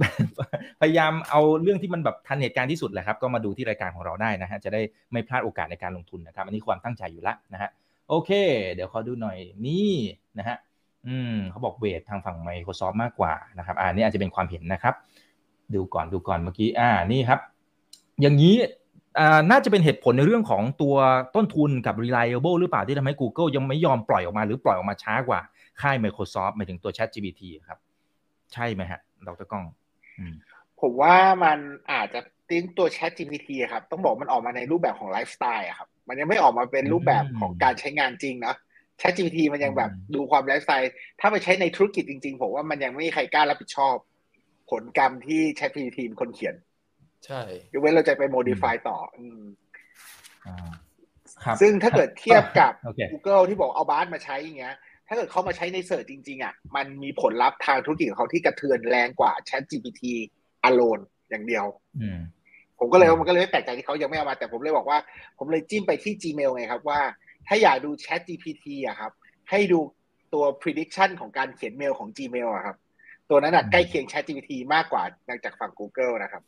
พยายามเอาเรื่องที่มันแบบทันเหตุการณ์ที่สุดแหละครับ ก็มาดูที่รายการของเราได้นะฮะจะได้ไม่พลาดโอกาสในการลงทุนนะครับ อันนี้ความตั้งใจอยู่แล้วนะฮะโอเค เดี๋ยวขอดูหน่อยนี่นะฮะอืมเขาบอกเวททางฝั่ง Microsoft มากกว่านะครับอ่านี่อาจจะเป็นความเห็นนะครับ ดูก่อนดูก่อนเมื่อกี้อ่านี่ครับ อย่างนี้อ่าน่าจะเป็นเหตุผลในเรื่องของตัวต้นทุนกับ reliable หรือเปล่าที่ทำให้ Google ยังไม่ยอมปล่อยออกมาหรือปล่อยออกมาช้ากว่า ค่าย Microsoft หมายถึงตัว Chat GPT ครับ ใช่ไหมฮะดร.ก้องอืมผมว่ามันอาจจะติ้งตัว Chat GPT อะครับ ต้องบอกมันออกมาในรูปแบบของไลฟ์สไตล์อะครับ มันยังไม่ออกมาเป็นรูปแบบของการใช้งานจริงนะ Chat GPT มันยังแบบอืมดูความไลฟ์สไตล์ถ้าไปใช้ในธุรกิจจริง ๆ ผมว่ามันยังไม่มีใครกล้ารับผิดชอบ ผลกรรมที่ Chat GPT เป็นคนเขียน ใช่ยกเว้นเราจะไป modify ต่อ อืมอ่าครับซึ่งถ้าเกิดเทียบกับโอเค Google ที่บอกเอาบาร์มาใช้อย่างเงี้ย ถ้าเกิดเขามาใช้ในเสิร์ชจริง ๆ อะ มันมีผลลัพธ์ทางธุรกิจของเขาที่กระเทือนแรงกว่า Chat GPT alone อย่างเดียวอืมผมก็เลยอืมมันก็เลยไม่แปลกใจที่เขายังไม่เอามาแต่ผมเลยบอกว่า ผมเลยจิ้มไปที่ Gmail ไงครับว่า ถ้าอยากดู Chat GPT อะครับ ให้ดูตัว prediction ของการเขียนเมลของ Gmail อะครับ ตัวนั้นอะใกล้เคียง Chat GPT มากกว่าจากฝั่ง Google นะครับ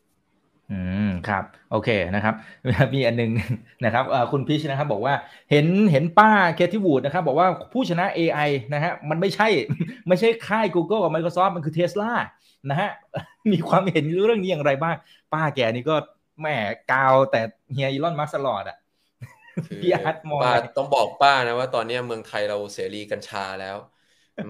อืมครับโอเคนะครับมีอันนึงนะครับคุณพิชนะครับบอกว่าเห็นเห็นป้าเคที่วูดนะครับบอกว่าผู้ชนะ AI นะฮะมันไม่ใช่ไม่ใช่ค่าย Google กับ Microsoft มันคือ Tesla นะฮะมีความเห็นเรื่องนี้อย่างไรบ้าง ป้าแกนี่ก็แหมกาวแต่เฮียอีลอนมัสลอดอะพี่อาร์ตมองต้องบอกป้านะว่าตอนนี้เมืองไทยเราเสรีกัญชาแล้ว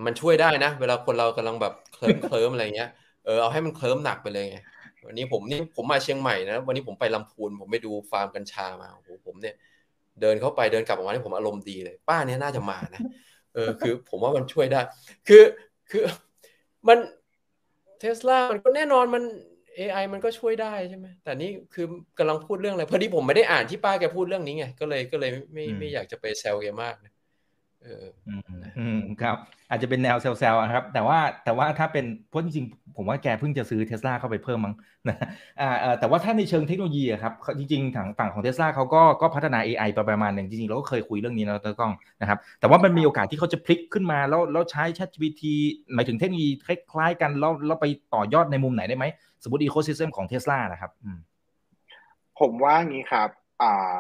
มันช่วยได้นะ เวลาคนเรากำลังแบบเคลิ้มเคลิ้มอะไรเงี้ยเออเอาให้มันเคลิ้มหนักไปเลยไงวันนี้ผมนี่ผมมาเชียงใหม่นะวันนี้ผมไปลำพูนผมไปดูฟาร์มกัญชามาโอ้โหผมเนี่ย เดินเข้าไปเดินกลับออกมาที่ผมอารมณ์ดีเลย ป้าเนี่ยน่าจะมานะเออคือ ผมว่ามันช่วยได้ คือคือมันเทสลามันก็แน่นอนมัน AI มันก็ช่วยได้ใช่ไหมแต่นี่คือกำลังพูดเรื่องอะไรพอดีผมไม่ได้อ่านที่ป้าแกพูดเรื่องนี้ไงก็เลยก็เลยไม่ไม่อยากจะไปแซวแกมากนะ เอออืมครับ อาจจะเป็นแนวเซลล์ครับ แต่ว่าแต่ว่าถ้าเป็นเพราะจริงๆ ผมว่าแกเพิ่งจะซื้อเทสลาเข้าไปเพิ่มมั้งนะอ่าแต่ว่าถ้าในเชิงเทคโนโลยีครับ จริงๆทางฝั่งของเทสลาเขาก็ก็พัฒนา AI ไปประมาณหนึ่งจริงๆ เราก็เคยคุยเรื่องนี้นะดร.ก้องนะครับ แต่ว่ามันมีโอกาสที่เขาจะพลิกขึ้นมา แล้วแล้วใช้ ChatGPT หมายถึงเทคโนโลยีคล้ายๆกันแล้วแล้วไปต่อยอดในมุมไหนได้ไหมสมมติ ecosystem ของเทสลานะครับผมว่างี้ครับอ่า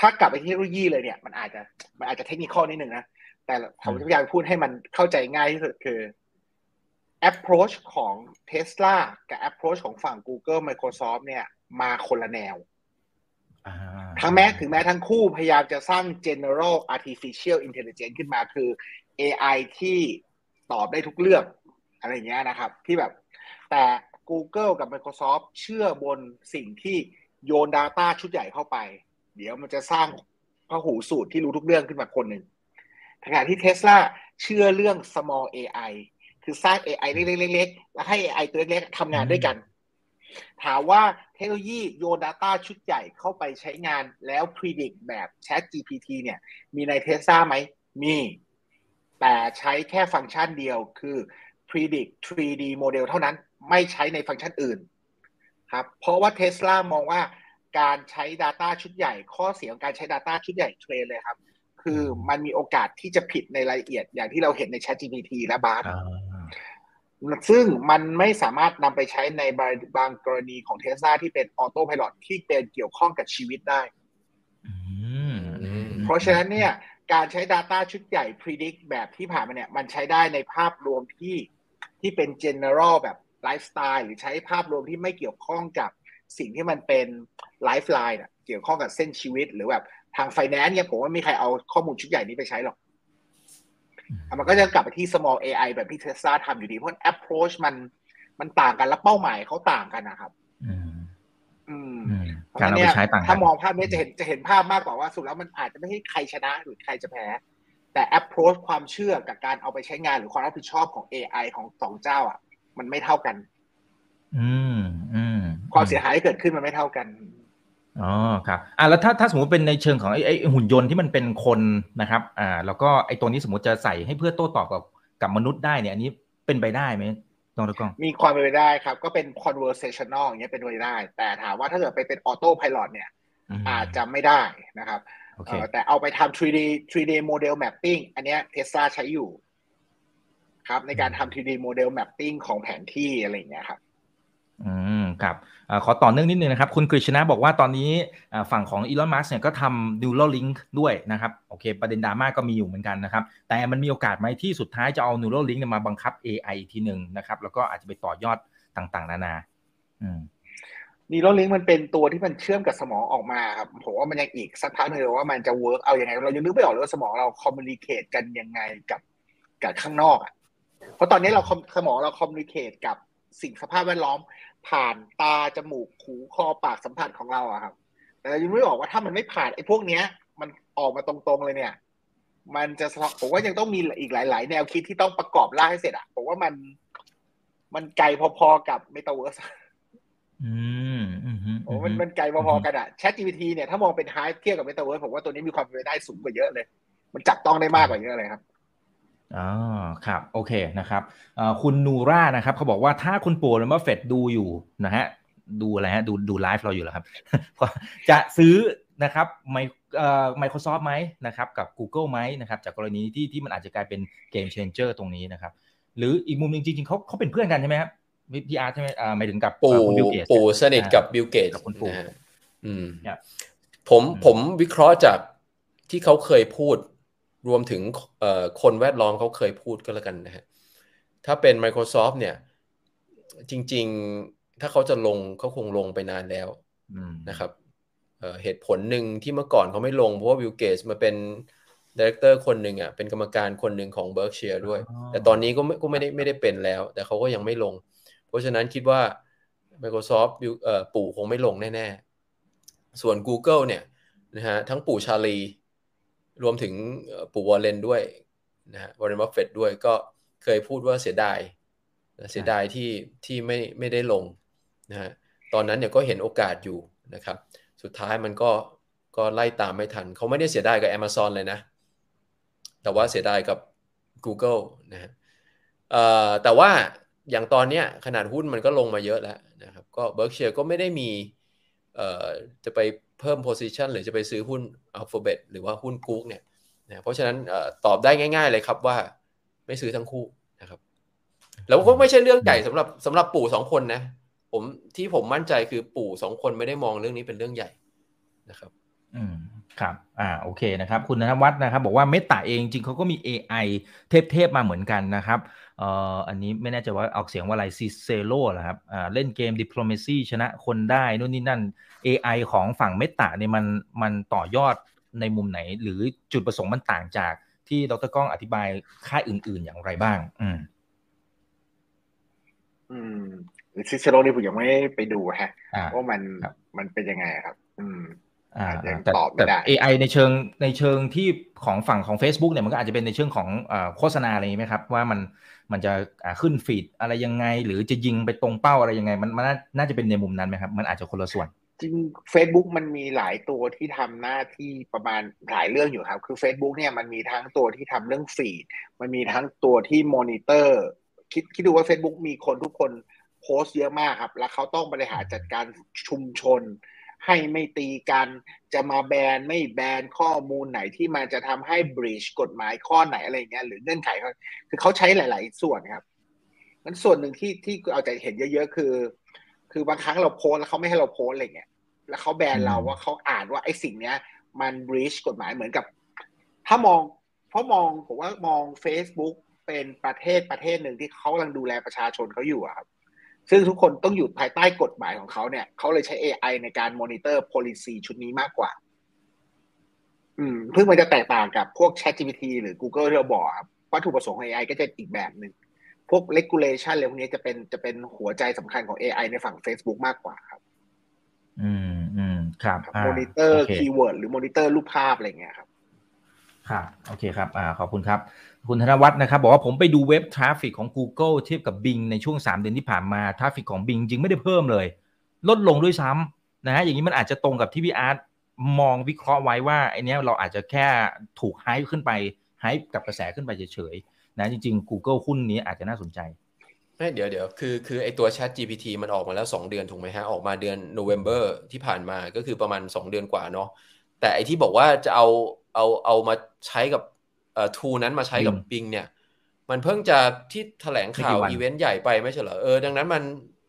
ถ้ากลับไปเทคโนโลยีเลยเนี่ย มันอาจจะมันอาจจะเทคนิคนิดนึงนะ แต่ผมจะพยายามพูดให้มันเข้าใจง่ายที่สุดคือ approach ของ Tesla กับ approach ของฝั่ง Google Microsoft เนี่ย มาคนละแนวทั้งแม้ถึงแม้ทั้งคู่พยายามจะสร้าง general artificial intelligence ขึ้นมาคือ AI ที่ตอบได้ทุกเรื่อง อะไรเงี้ยนะครับ ที่แบบ แต่ Google กับ Microsoft เชื่อบนสิ่งที่โยน Data ชุดใหญ่เข้าไป เดี๋ยวมันจะสร้างพหูสูตรที่รู้ทุกเรื่องขึ้นมาคนหนึ่งขณะที่เทสลาเชื่อเรื่อง small AI คือสร้าง AI เล็กๆแล้วให้ AI ตัวเล็กๆทำงานด้วยกัน ถามว่าเทคโนโลยีโยน Data ชุดใหญ่เข้าไปใช้งานแล้ว predict แบบ Chat GPT เนี่ย มีในเทสลาไหม มี แต่ใช้แค่ฟังก์ชันเดียวคือ predict 3D model เท่านั้นไม่ใช้ในฟังก์ชันอื่นครับ เพราะว่าเทสลามองว่า การใช้ Data ชุดใหญ่ ข้อเสียของการใช้ Data ชุดใหญ่เทรนเลยครับ คือมันมีโอกาสที่จะผิดในรายละเอียดอย่างที่เราเห็นใน ChatGPT และบาร์ซึ่งมันไม่สามารถนำไปใช้ในบางกรณีของเทสลาที่เป็นออโต้พายロที่เป็นเกี่ยวข้องกับชีวิตได้ เพราะฉะนั้นเนี่ยการใช้ Data ชุดใหญ่ predict แบบที่ผ่านมาเนี่ยมันใช้ได้ในภาพรวมที่ที่เป็น general แบบไลฟ์สไตล์หรือใช้ภาพรวมที่ไม่เกี่ยวข้องกับสิ่งที่มันเป็น lifeline เกี่ยวข้องกับเส้นชีวิต หรือแบบทางไฟแนนซ์เนี่ยผมว่าไม่มีใครเอาข้อมูลชุดใหญ่นี้ไปใช้หรอกมันก็จะกลับไปที่ small AI แบบที่เทสลาทำอยู่ดี เพราะ approach มันมันต่างกันและเป้าหมายเขาต่างกันนะครับอืมการเอาไปใช้ต่างถ้ามองภาพนี้จะเห็นจะเห็นภาพมากกว่าว่าสุดแล้วมันอาจจะไม่ใช่ใครชนะหรือใครจะแพ้ แต่ approach ความเชื่อกับการเอาไปใช้งานหรือความรับผิดชอบของ AI ของสองเจ้า อะ มันไม่เท่ากัน อืมอืมความเสียหายที่เกิดขึ้นมันไม่เท่ากัน อ๋อครับอ่าแล้วถ้าถ้าสมมติเป็นในเชิงของไอ้ไอ้หุ่นยนต์ที่มันเป็นคนนะครับอ่าแล้วก็ไอ้ตัวนี้สมมติจะใส่ให้เพื่อโต้ตอบกับกับมนุษย์ได้เนี่ยอันนี้เป็นไปได้ไหมต้องตะกองมีความเป็นไปได้ครับ ก็เป็น conversational อย่างเงี้ยเป็นไปได้ แต่ถามว่าถ้าเกิดไปเป็น auto pilot เนี่ยอาจจะไม่ได้นะครับแต่เอาไปทำ 3D 3D model mapping อันเนี้ยเทสลาใช้อยู่ ครับในการทำ 3D model mapping ของแผนที่อะไรอย่างเงี้ยครับ อืมครับอ ขอต่อเนื่องนิดนึงนะครับ คุณกฤษณะบอกว่าตอนนี้ฝั่งของอีลอนมัสเนี่ยก็ทำ Neuralink ด้วยนะครับโอเค ประเด็นดราม่าก็มีอยู่เหมือนกันนะครับ แต่มันมีโอกาสไหมที่สุดท้ายจะเอา Neuralink มาบังคับ AI ทีหนึ่งนะครับ แล้วก็อาจจะไปต่อยอดต่างๆ นานาอืม Neuralink มันเป็นตัวที่มันเชื่อมกับสมองออกมาครับผมว่ามันยังอีกสักพักหนึ่งว่ามันจะ work เอาอยัางไงเรายังนึกไม่ออกเลยว่าสมองเรา communicate กันยังไงกับกับข้างนอกอะเพราะตอนนี้เราสมองเรา communicate กับ สิ่งสภาพแวดล้อม ผ่านตาจมูกหูคอปากสัมผัสของเราอะครับ แต่ยังไม่บอกว่าถ้ามันไม่ผ่านไอ้พวกเนี้ย มันออกมาตรงๆเลยเนี่ย มันจะผมว่ายังต้องมีอีกหลาย ๆ แนวคิดที่ต้องประกอบร่างให้เสร็จอะผมว่ามันมันไกลพอๆกับเมตาเวิร์สอืมอืมโอ้มันมันไกลพอๆกันอะ Chat GPT เนี่ยถ้ามองเป็นไฮเทียบกับเมตาเวิร์สผมว่าตัวนี้มีความเป็นไปได้สูงกว่าเยอะเลย มันจับต้องได้มากกว่าเยอะเลยครับ อ๋อครับโอเคนะครับคุณนูร่านะครับเขาบอกว่าถ้าคุณปู่หรือว่าเฟดดูอยู่นะฮะดูอะไรฮะดูดูไลฟ์เราอยู่เหรอครับ จะซื้อนะครับไมโครซอฟท์ไหมนะครับกับ Google ไหมนะครับจากกรณีที่ที่มันอาจจะกลายเป็นgame changer ตรงนี้นะครับ หรืออีกมุมหนึ่งจริงๆเขาเขาเป็นเพื่อนกันใช่ไหมครับพี่อาร์ตใช่ไหมอ่าหมายถึงกับปู่คุณบิลเกตส์ปู่สนิทกับบิลเกตส์กับคุณปู่นะฮะอืมครับผมอืมผมวิเคราะห์จากที่เขาเคยพูด รวมถึงเอ่อคนแวดล้อมเขาเคยพูดก็แล้วกันนะฮะถ้าเป็น Microsoft เนี่ย จริง ๆ ถ้าเขาจะลงเขาคงลงไปนานแล้วอืมนะครับเอ่อเหตุผลหนึ่งที่เมื่อก่อนเขาไม่ลง เพราะว่าบิลเกตส์มาเป็นdirector คนหนึ่งอะเป็นกรรมการคนหนึ่งของเบิร์กเชียร์ด้วยอ๋อแต่ตอนนี้ก็ไม่ก็ไม่ได้ไม่ได้เป็นแล้ว แต่เขาก็ยังไม่ลง เพราะฉะนั้นคิดว่า Microsoft บิลเอ่อปู่คงไม่ลงแน่ ๆ ส่วน Google เนี่ยนะฮะทั้งปู่ชาลี รวมถึงเอ่อปู่วอร์เรนด้วยนะฮะวอร์เรนบัฟเฟตด้วยก็เคยพูดว่าเสียดายเสียดายที่ที่ไม่ไม่ได้ลงนะฮะตอนนั้นเนี่ยก็เห็นโอกาสอยู่นะครับ สุดท้ายมันก็ก็ไล่ตามไม่ทัน เขาไม่ได้เสียดายกับ Amazon เลยนะ แต่ว่าเสียดายกับ Google นะฮะเอ่อแต่ว่าอย่างตอนเนี้ยขนาดหุ้นมันก็ลงมาเยอะแล้วนะครับ ก็ Berkshire ก็ไม่ได้มีเอ่อจะไป เพิ่ม position หรือจะไปซื้อหุ้น Alphabet หรือว่าหุ้น Google เนี่ยนะเพราะฉะนั้นเอ่อตอบได้ง่าย ๆ เลยครับว่าไม่ซื้อทั้งคู่นะครับ แล้วก็ไม่ใช่เรื่องใหญ่สำหรับสำหรับปู่สองคนนะ ผมที่ผมมั่นใจคือปู่สองคนไม่ได้มองเรื่องนี้เป็นเรื่องใหญ่นะครับ อืมครับ อ่า โอเคนะครับ คุณนวัฒน์นะครับ บอกว่าเมตาเองจริงเขาก็มี AI เทพๆมาเหมือนกันนะครับ เอ่ออันนี้ไม่แน่ใจว่าออกเสียงว่าอะไรซิเซโลเหรอครับอ่าเล่นเกม diplomacy ชนะคนได้นู่นนี่นั่น AI ของฝั่งเมตาเนี่ยมันมันต่อยอดในมุมไหน หรือจุดประสงค์มันต่างจากที่ดรก้องอธิบายค่ายอื่น ๆ อย่างไรบ้าง อืม อืมซิเซโรนี่ผมยังไม่ได้ไปดูฮะอ่าว่ามันครับมันเป็นยังไงครับ อืมอ่ายังแต่ตอบไม่แต่ได้ AI ในเชิงในเชิงที่ของฝั่งของ Facebook เนี่ยมันก็อาจจะเป็นในเชิงของอาโฆษณาอะไรอย่างนี้ไหมครับ ว่ามัน มันจะขึ้นฟีดอะไรยังไง หรือจะยิงไปตรงเป้าอะไรยังไง มันมันน่าจะเป็นในมุมนั้นไหมครับมันอาจจะคนละส่วน จริง Facebook มันมีหลายตัวที่ทำหน้าที่ประมาณหลายเรื่องอยู่ครับ คือ Facebook เนี่ยมันมีทั้งตัวที่ทำเรื่องฟีดมันมีทั้งตัวที่มอนิเตอร์คิดคิดดูว่า Facebook มีคนทุกคนโพสต์เยอะมากครับ แล้วเขาต้องบริหารจัดการชุมชน ให้ไม่ตีกัน จะมาแบนไม่แบนข้อมูลไหนที่มันจะทำให้บริชกฎหมายข้อไหนอะไรเงี้ยหรือเงื่อนไขเขาคือเขาใช้หลาย ๆ ส่วนครับงั้นส่วนหนึ่งที่ที่เอาใจเห็นเยอะ ๆ คือ คือบางครั้งเราโพสแล้วเขาไม่ให้เราโพสอะไรเงี้ยแล้วเขาแบนเราว่าเขาอ่านว่าไอ้สิ่งเนี้ย มันบริชกฎหมายเหมือนกับ ถ้ามองเพราะมองผมว่ามอง Facebook เป็นประเทศประเทศหนึ่งที่เขากำลังดูแลประชาชนเขาอยู่อะครับ ซึ่งทุกคนต้องอยู่ภายใต้กฎหมายของเขาเนี่ยเขาเลยใช้ AI ในการมอนิเตอร์ policy ชุดนี้มากกว่า อืมเพิ่งมันจะแตกต่างกับพวก ChatGPT หรือ Google ที่เราบอกครับวัตถุประสงค์ของ AI ก็จะอีกแบบหนึ่งพวก regulation อะไรพวกนี้จะเป็นจะเป็นหัวใจสำคัญของ AI ในฝั่ง Facebook มากกว่าครับ อืมอืมครับอ่ามอนิเตอร์โค keywordหรือมอนิเตอร์รูปภาพอะไรเงี้ยครับครับโอเคครับ อ่า ขอบคุณครับ คุณธนวัฒน์นะครับ บอกว่าผมไปดู web traffic ของ Google เทียบกับ Bing ในช่วง 3 เดือนที่ผ่านมา traffic ของ Bing จริงไม่ได้เพิ่มเลย ลดลงด้วยซ้ำนะฮะอย่างนี้มันอาจจะตรงกับที่พี่อาร์ตมองวิเคราะห์ไว้ว่าไอเนี้ยเราอาจจะแค่ถูกไฮขึ้นไปไฮกับกระแสขึ้นไปเฉยๆนะจริง ๆ Google หุ้นนี้อาจจะน่าสนใจไม่เดี๋ยวเดี๋ยวคือคือไอตัว Chat GPT มันออกมาแล้ว 2 เดือนถูกไหมฮะออกมาเดือน November ที่ผ่านมาก็คือประมาณ 2 เดือนกว่าเนาะแต่ไอที่บอกว่าจะเอาเอาเอามาใช้กับ tool นั้นมาใช้กับ Bing Bing เนี่ย มันเพิ่งจะที่แถลงข่าวไม่กี่วันอีเวนต์ใหญ่ไปไม่ใช่เหรอเออดังนั้นมัน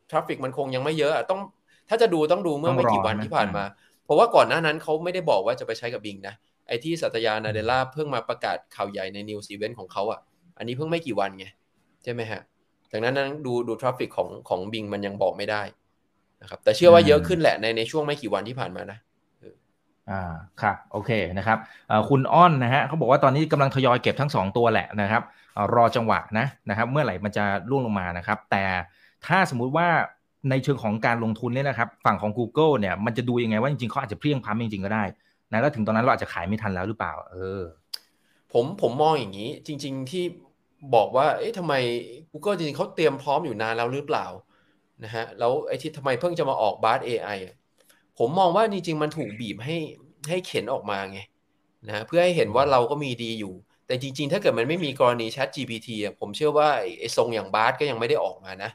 traffic มันคงยังไม่เยอะอะต้องถ้าจะดูต้องดูเมื่อไม่กี่วันที่ผ่านมา เพราะว่าก่อนหน้านั้นเขาไม่ได้บอกว่าจะไปใช้กับ Bing นะไอที่สัตยานาเดล่าเพิ่งมาประกาศข่าวใหญ่ใน news event ของเขาอะ อันนี้เพิ่งไม่กี่วันไงใช่ไหมฮะดังนั้นนั้นดูดู traffic ของของ Bing มันยังบอกไม่ได้นะครับแต่เชื่อว่าเยอะขึ้นแหละในในช่วงไม่กี่วันที่ผ่านมานะ อ่าครับโอเคนะครับอ่าคุณอ้อนนะฮะเขาบอกว่าตอนนี้กำลังทยอยเก็บทั้ง 2 ตัวแหละนะครับอ่ารอจังหวะนะนะครับ เมื่อไหร่มันจะร่วงลงมานะครับ แต่ถ้าสมมุติว่าในเชิงของการลงทุนเนี่ยนะครับ ฝั่งของ Google เนี่ยมันจะดูยังไงว่าจริงๆเขาอาจจะเพลี่ยงพล้ำจริงๆก็ได้นะแล้วถึงตอนนั้นเราอาจจะขายไม่ทันแล้วหรือเปล่า เออ ผมผมมองอย่างนี้ จริง ๆที่บอกว่า เอ๊ะทำไม Google จริงๆเขาเตรียมพร้อมอยู่นานแล้วหรือเปล่านะฮะแล้วไอ้ที่ทำไมเพิ่งจะมาออกบาร์ AI อะ ผมมองว่าจริงๆมันถูกบีบให้ให้เข็นออกมาไงนะฮะเพื่อให้เห็นว่าเราก็มีดีอยู่ แต่จริง ๆ ถ้าเกิดมันไม่มีกรณี Chat GPT อะผมเชื่อว่าไอ้ไอ้ทรงอย่างบาร์ก็ยังไม่ได้ออกมานะ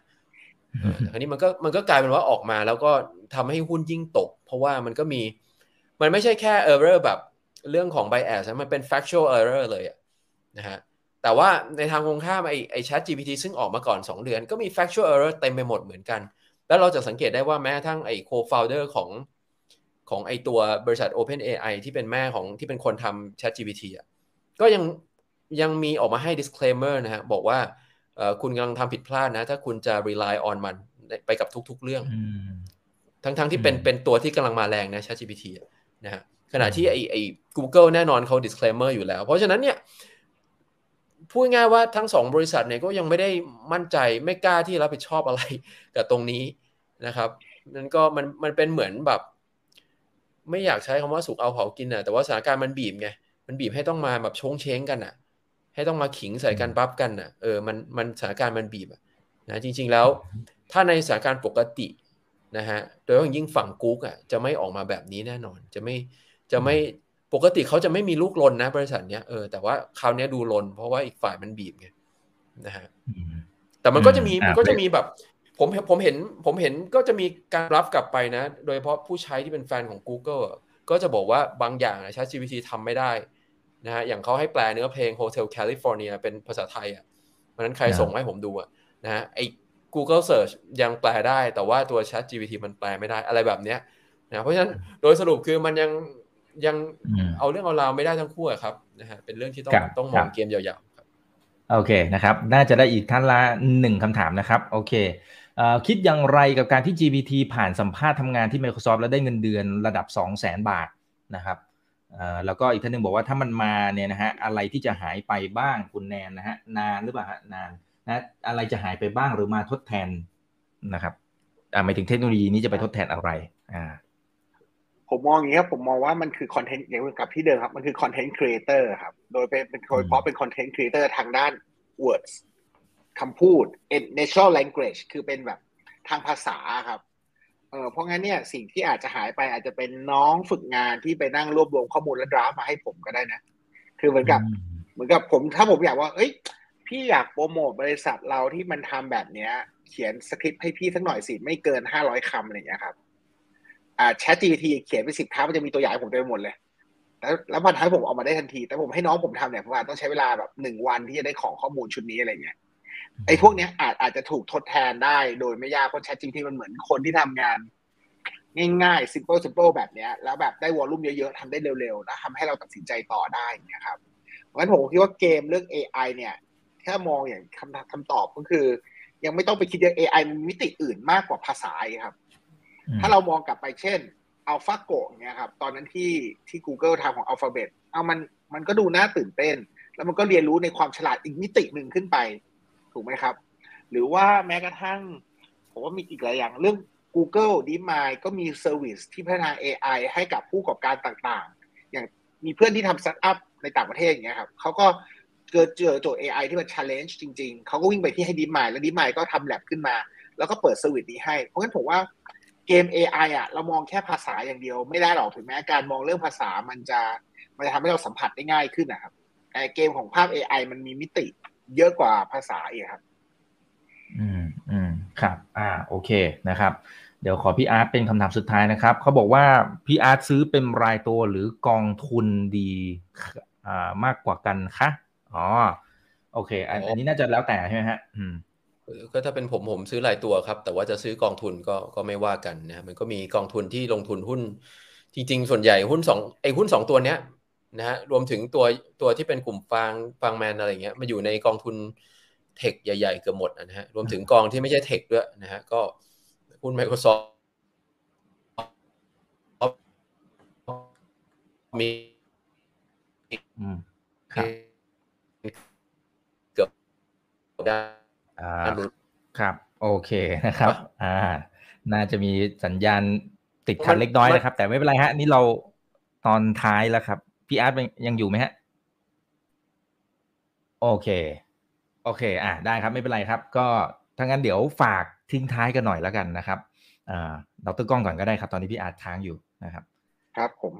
เออแต่คราวนี้มันก็มันก็กลายเป็นว่าออกมาแล้วก็ทำให้หุ้นยิ่งตก เพราะว่ามันก็มี มันไม่ใช่แค่ error แบบเรื่องของ bias นะมันเป็น factual error เลยอะนะฮะแต่ว่าในทางตรงข้ามไอ้ไอ้ Chat GPT ซึ่งออกมาก่อน 2 เดือน ก็มี factual error เต็มไปหมดเหมือนกัน แล้วเราจะสังเกตได้ว่าแม้กระทั่งไอ้ co-founder ของ ของไอ้ตัวบริษัท OpenAI ที่เป็นแม่ของที่เป็นคนทำ Chat GPT อะก็ยังยังมีออกมาให้ disclaimer นะฮะบอกว่าเอ่อคุณกำลังทำผิดพลาดนะ ถ้าคุณจะ rely on มันไปกับทุก ๆ เรื่องอืมทั้งๆที่เป็นอืมเป็นตัวที่กำลังมาแรงนะ ChatGPT อะนะฮะขณะที่ไอไอ Google แน่นอนเขา disclaimer อยู่แล้ว เพราะฉะนั้นเนี่ยพูดง่ายๆว่าทั้งสองบริษัทเนี่ยก็ยังไม่ได้มั่นใจไม่กล้าที่รับผิดชอบอะไรกับตรงนี้นะครับนั่นก็มันมันเป็นเหมือนแบบ ไม่อยากใช้คำว่าสุกเอาเผากินอะแต่ว่าสถานการณ์มันบีบไงมันบีบให้ต้องมาแบบชงเช้งกันอะ ให้ต้องมาขิงใส่กันปั๊บกันอะเออมันมันสถานการณ์มันบีบอะนะจริง ๆแล้ว ถ้าในสถานการณ์ปกตินะฮะโดยเฉพาะอย่างยิ่งฝั่งกุ๊กอะจะไม่ออกมาแบบนี้แน่นอน จะไม่จะไม่ปกติเขาจะไม่มีลูกลนนะบริษัทเนี้ยเออแต่ว่าคราวเนี้ยดูลน เพราะว่าอีกฝ่ายมันบีบไงนะฮะอืมแต่มันก็จะมีอืมมันก็อ่าจะมีแบบ ผมผมเห็นผมเห็นก็จะมีการรับกลับไปนะ โดยเฉพาะผู้ใช้ที่เป็นแฟนของ Google อะก็จะบอกว่าบางอย่างนะ ChatGPT ทำไม่ได้นะฮะอย่างเขาให้แปลเนื้อเพลง Hotel California เป็นภาษาไทยอะเพราะฉะนั้นใครครับส่งมาให้ผมดูอะนะฮะไอ้ Google Search ยังแปลได้ แต่ว่าตัว ChatGPT มันแปลไม่ได้อะไรแบบเนี้ยนะเพราะฉะนั้นโดยสรุปคือมันยังยังอืมเอาเรื่องเอาราวไม่ได้ทั้งคู่อะครับนะฮะเป็นเรื่องที่ต้องครับต้องมครัองบเกมยาวๆครับโอเคนะครับ น่าจะได้อีกท่านละหนึ่งคำถามนะครับ โอเคเอ่อ คิดอย่างไรกับการที่ GPT ผ่านสัมภาษณ์ทำงานที่ Microsoft แล้วได้เงินเดือนระดับ 2 0 0 0 0 0 บาทนะครับแล้วก็อีกท่านหนึ่งบอกว่าถ้ามันมาเนี่ยนะฮะอะไรที่จะหายไปบ้างคุณแนนนะฮะนานหรือเปล่าฮะนานนะอะไรจะหายไปบ้างหรือมาทดแทนนะครับหมายถึงเทคโนโลยีนี้จะไปทดแทนอะไรอ่าผมมองอย่างนี้ครับผมมองว่ามันคือ content อย่างกับที่เดิมครับ มันคือ content creator ครับ โดยเป็นเป็นโดยเฉพาะเป็น content creator ทางด้าน words คำพูด natural language คือเป็นแบบทางภาษาครับเออเพราะงั้นเนี่ยสิ่งที่อาจจะหายไปอาจจะเป็นน้องฝึกงานที่ไปนั่งรวบรวมข้อมูลและ draft มาให้ผมก็ได้นะ คือเหมือนกับเหมือนกับผมถ้าผมอยากว่า เอ้ย พี่อยากโปรโมทบริษัทเราที่มันทำแบบเนี้ย เขียนสคริปต์ให้พี่สักหน่อยสิ ไม่เกินห้าร้อยคำอะไรอย่างเงี้ครับ อ่า Chat GPT เขียนไปสิบครั้งมันจะมีตัวอย่างให้ผมเต็มไปหมดเลย แล้วแล้วบรรทัดผมออกมาได้ทันที แต่ผมให้น้องผมทำเนี่ยผมอาจต้องใช้เวลาแบบหนึ่งวันที่จะได้ของข้อมูลชุดนี้อะไรเงี้ย ไอ้พวกเนี้ยอาจอาจจะถูกทดแทนได้โดยไม่ยากเพราะ Chat GPT มันเหมือนคนที่ทำงาน ง่ายๆ simple simple แบบเนี้ย แล้วแบบได้วอลลุ่มเยอะๆทำได้เร็วๆแล้วทำให้เราตัดสินใจต่อได้อย่างเงี้ยครับเพราะฉะนั้นผมคิดว่าเกมเรื่อง AI เนี่ยถ้ามองอย่างคำคำตอบก็คือ ยังไม่ต้องไปคิดเรื่อง AI มันมีมิติอื่นมากกว่าภาษาอีกครับ ถ้าเรามองกลับไปเช่น AlphaGo เนี่ยครับ ตอนนั้นที่ที่ Google ทำของ Alphabet เอามันมันก็ดูน่าตื่นเต้น แล้วมันก็เรียนรู้ในความฉลาดอีกมิติหนึ่งขึ้นไป ถูกไหมครับ หรือว่าแม้กระทั่ง ผมว่ามีอีกหลายอย่างเรื่อง Google DeepMind ก็มีเซอร์วิสที่พัฒนา AI ให้กับผู้ประกอบการต่างๆ อย่างมีเพื่อนที่ทำสตาร์ทอัพในต่างประเทศอย่างเงี้ยครับเขาก็เจอเจอโจทย์ AI ที่มัน challenge จริงๆ เขาก็วิ่งไปที่ให้ DeepMind แล้ว DeepMind ก็ทำ lab ขึ้นมา แล้วก็เปิด service นี้ให้ เพราะงั้นผมว่าเกม AI อะเรามองแค่ภาษาอย่างเดียวไม่ได้หรอกถึงแม้การมองเรื่องภาษามันจะมันจะทำให้เราสัมผัสได้ง่ายขึ้นนะครับแต่เกมของภาพ AI มันมีมิติ เยอะกว่าภาษาอีกครับ อืมอืมครับ อ่า โอเคนะครับ เดี๋ยวขอพี่อาร์ตเป็นคำถามสุดท้ายนะครับเขาบอกว่าพี่อาร์ตซื้อเป็นรายตัวหรือกองทุนดีอ่ามากกว่ากันคะอ๋อโอเค อันอันนี้น่าจะแล้วแต่ใช่ไหมฮะ อืมก็ถ้าเป็นผมผมซื้อรายตัวครับ แต่ว่าจะซื้อกองทุนก็ก็ไม่ว่ากันนะมันก็มีกองทุนที่ลงทุนหุ้น จริง ๆ ส่วนใหญ่หุ้นสองไอ้หุ้นสองตัวเนี้ย นะฮะรวมถึงตัวตัวที่เป็นกลุ่มฟางฟางแมนอะไรเงี้ยมาอยู่ในกองทุนเทคใหญ่ ๆ เกือบหมดนะฮะรวมถึงกองที่ไม่ใช่เทคด้วยนะฮะก็หุ้น Microsoft มีอืมครับเกือบได้อ่าครับ โอเคนะครับ อ่า น่าจะมีสัญญาณติดขัดเล็กน้อยนะครับ แต่ไม่เป็นไรฮะ นี่เราตอนท้ายแล้วครับ พี่อาร์ตยังอยู่ไหมฮะ โอเค โอเค อ่าได้ครับไม่เป็นไรครับ ก็ถ้างั้นเดี๋ยวฝากทิ้งท้ายกันหน่อยแล้วกันนะครับอ่าดรก้องก่อนก็ได้ครับ ตอนนี้พี่อาร์ตค้างอยู่นะครับ ครับผม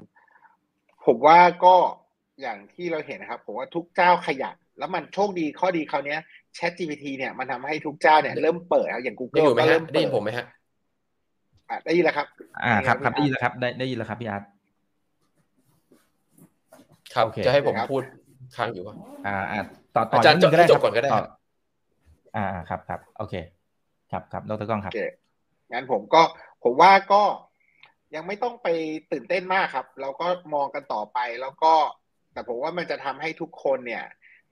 ผมว่าก็อย่างที่เราเห็นนะครับ ผมว่าทุกเจ้าขยันแล้วมันโชคดีข้อดีเขาวเนี้ย Chat GPT เนี่ยมันทำให้ทุกเจ้าเนี่ยเริ่มเปิดครับอย่างได้ Google อยู่ไหมก็ฮะเริ่มได้เปิยิดนผมไหมฮะอะได้ยินแล้วครับ อ่าครับครับได้พี่ยินแล้วครับ ได้ได้ยินแล้วครับพี่อาร์ต ครับโอเคจะให้ผมครับพูดค้างอยู่ว่าอ่าอ่าต่อต่ออาจารย์นิดนึงก็ได้จครับบก่อนก็ได้ต่ครับอ่าครับครับโอเค ครับครับดรก้องคโอรับเคงั้นผมก็ผมว่าก็ยังไม่ต้องไปตื่นเต้นมากครับ เราก็มองกันต่อไปแล้วก็ แต่ผมว่ามันจะทำให้ทุกคนเนี่ย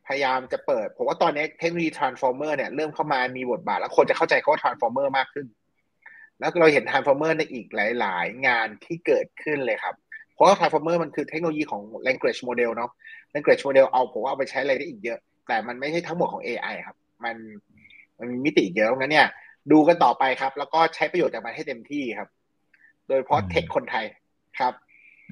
พยายามจะเปิด ผมว่าตอนนี้เทคโนโลยี transformer เนี่ยเริ่มเข้ามามีบทบาท แล้วคนจะเข้าใจคำว่า transformer มากขึ้น แล้วเราเห็น transformer ในอีกหลาย ๆ งานที่เกิดขึ้นเลยครับ เพราะว่า transformer มันคือเทคโนโลยีของ language model เนาะ language model เอาผมว่าเอาไปใช้อะไรได้อีกเยอะ แต่มันไม่ใช่ทั้งหมดของ AI ครับ มันมันมีมิติอีกเยอะงั้นเนี่ย ดูกันต่อไปครับ แล้วก็ใช้ประโยชน์จากมันให้เต็มที่ครับ โดยเฉพาะอืมเทคคนไทยครับ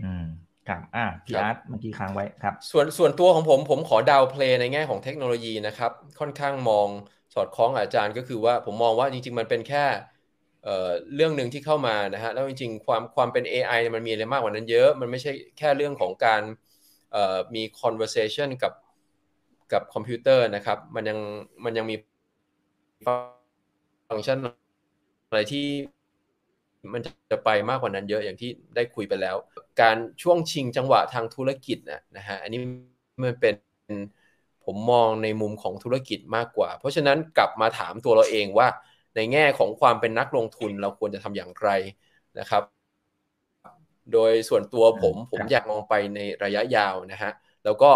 อืมครับอ่าพี่ครับอาร์ตเมื่อกี้ค้างไว้ครับ ส่วนส่วนตัวของผมผมขอดาวเพลย์ในแง่ของเทคโนโลยีนะครับ ค่อนข้างมองสอดคล้องกับอาจารย์ก็คือว่าผมมองว่าจริง ๆ มันเป็นแค่ เเรื่องหนึ่งที่เข้ามานะฮะแล้วจริงๆความความเป็น AI เนี่ยมันมีอะไรมากกว่านั้นเยอะ มันไม่ใช่แค่เรื่องของการเอ่อมี conversation กับกับคอมพิวเตอร์นะครับ มันยังมันยังมีฟังก์ชันอะไรที่มันจะไปมากกว่านั้นเยอะอย่างที่ได้คุยไปแล้ว การช่วงชิงจังหวะทางธุรกิจนะนะฮะอันนี้มันเป็นผมมองในมุมของธุรกิจมากกว่า เพราะฉะนั้นกลับมาถามตัวเราเองว่า ในแง่ของความเป็นนักลงทุนเราควรจะทำอย่างไรนะครับ โดยส่วนตัวผมผมครับอยากมองไปในระยะยาวนะฮะแล้วก็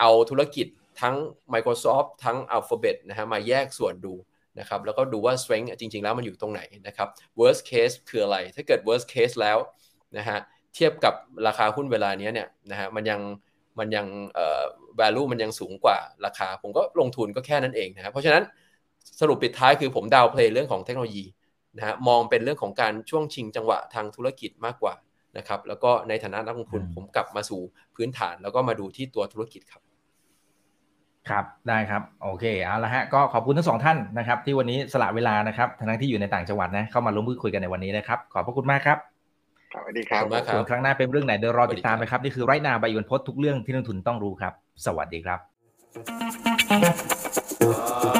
เอาธุรกิจทั้ง Microsoft ทั้ง Alphabet นะฮะมาแยกส่วนดูนะครับแล้วก็ดูว่า strength จริง ๆ แล้วมันอยู่ตรงไหนนะครับ worst case คืออะไร ถ้าเกิด worst case แล้วนะฮะเทียบกับราคาหุ้นเวลานี้เนี่ยนะฮะมันยังมันยังเอ่อ value มันยังสูงกว่าราคา ผมก็ลงทุนก็แค่นั้นเองนะครับเพราะฉะนั้น สรุปปิดท้ายคือผมดาวเพลย์เรื่องของเทคโนโลยีนะฮะมองเป็นเรื่องของการช่วงชิงจังหวะทางธุรกิจมากกว่านะครับแล้วก็ในฐานะนักลงทุนอืมผมกลับมาสู่พื้นฐานแล้วก็มาดูที่ตัวธุรกิจครับ ครับได้ครับโอเคเอาละฮะก็ขอบคุณทั้งสองท่านนะครับ ที่วันนี้สละเวลานะครับทั้งที่อยู่ในต่างจังหวัดนะเข้ามาร่วมพูดคุยกันในวันนี้นะครับ ขอบพระคุณมากครับครับสวัสดีครับขอบคุณมากครับส่วนครั้งหน้าเป็นเรื่องไหนเดี๋ยวรอติดตามสวัสดีครับนะครับนี่คือไรนาใบยวนพจน์ทุกเรื่องที่นักลงทุนต้องรู้ครับ สวัสดีครับ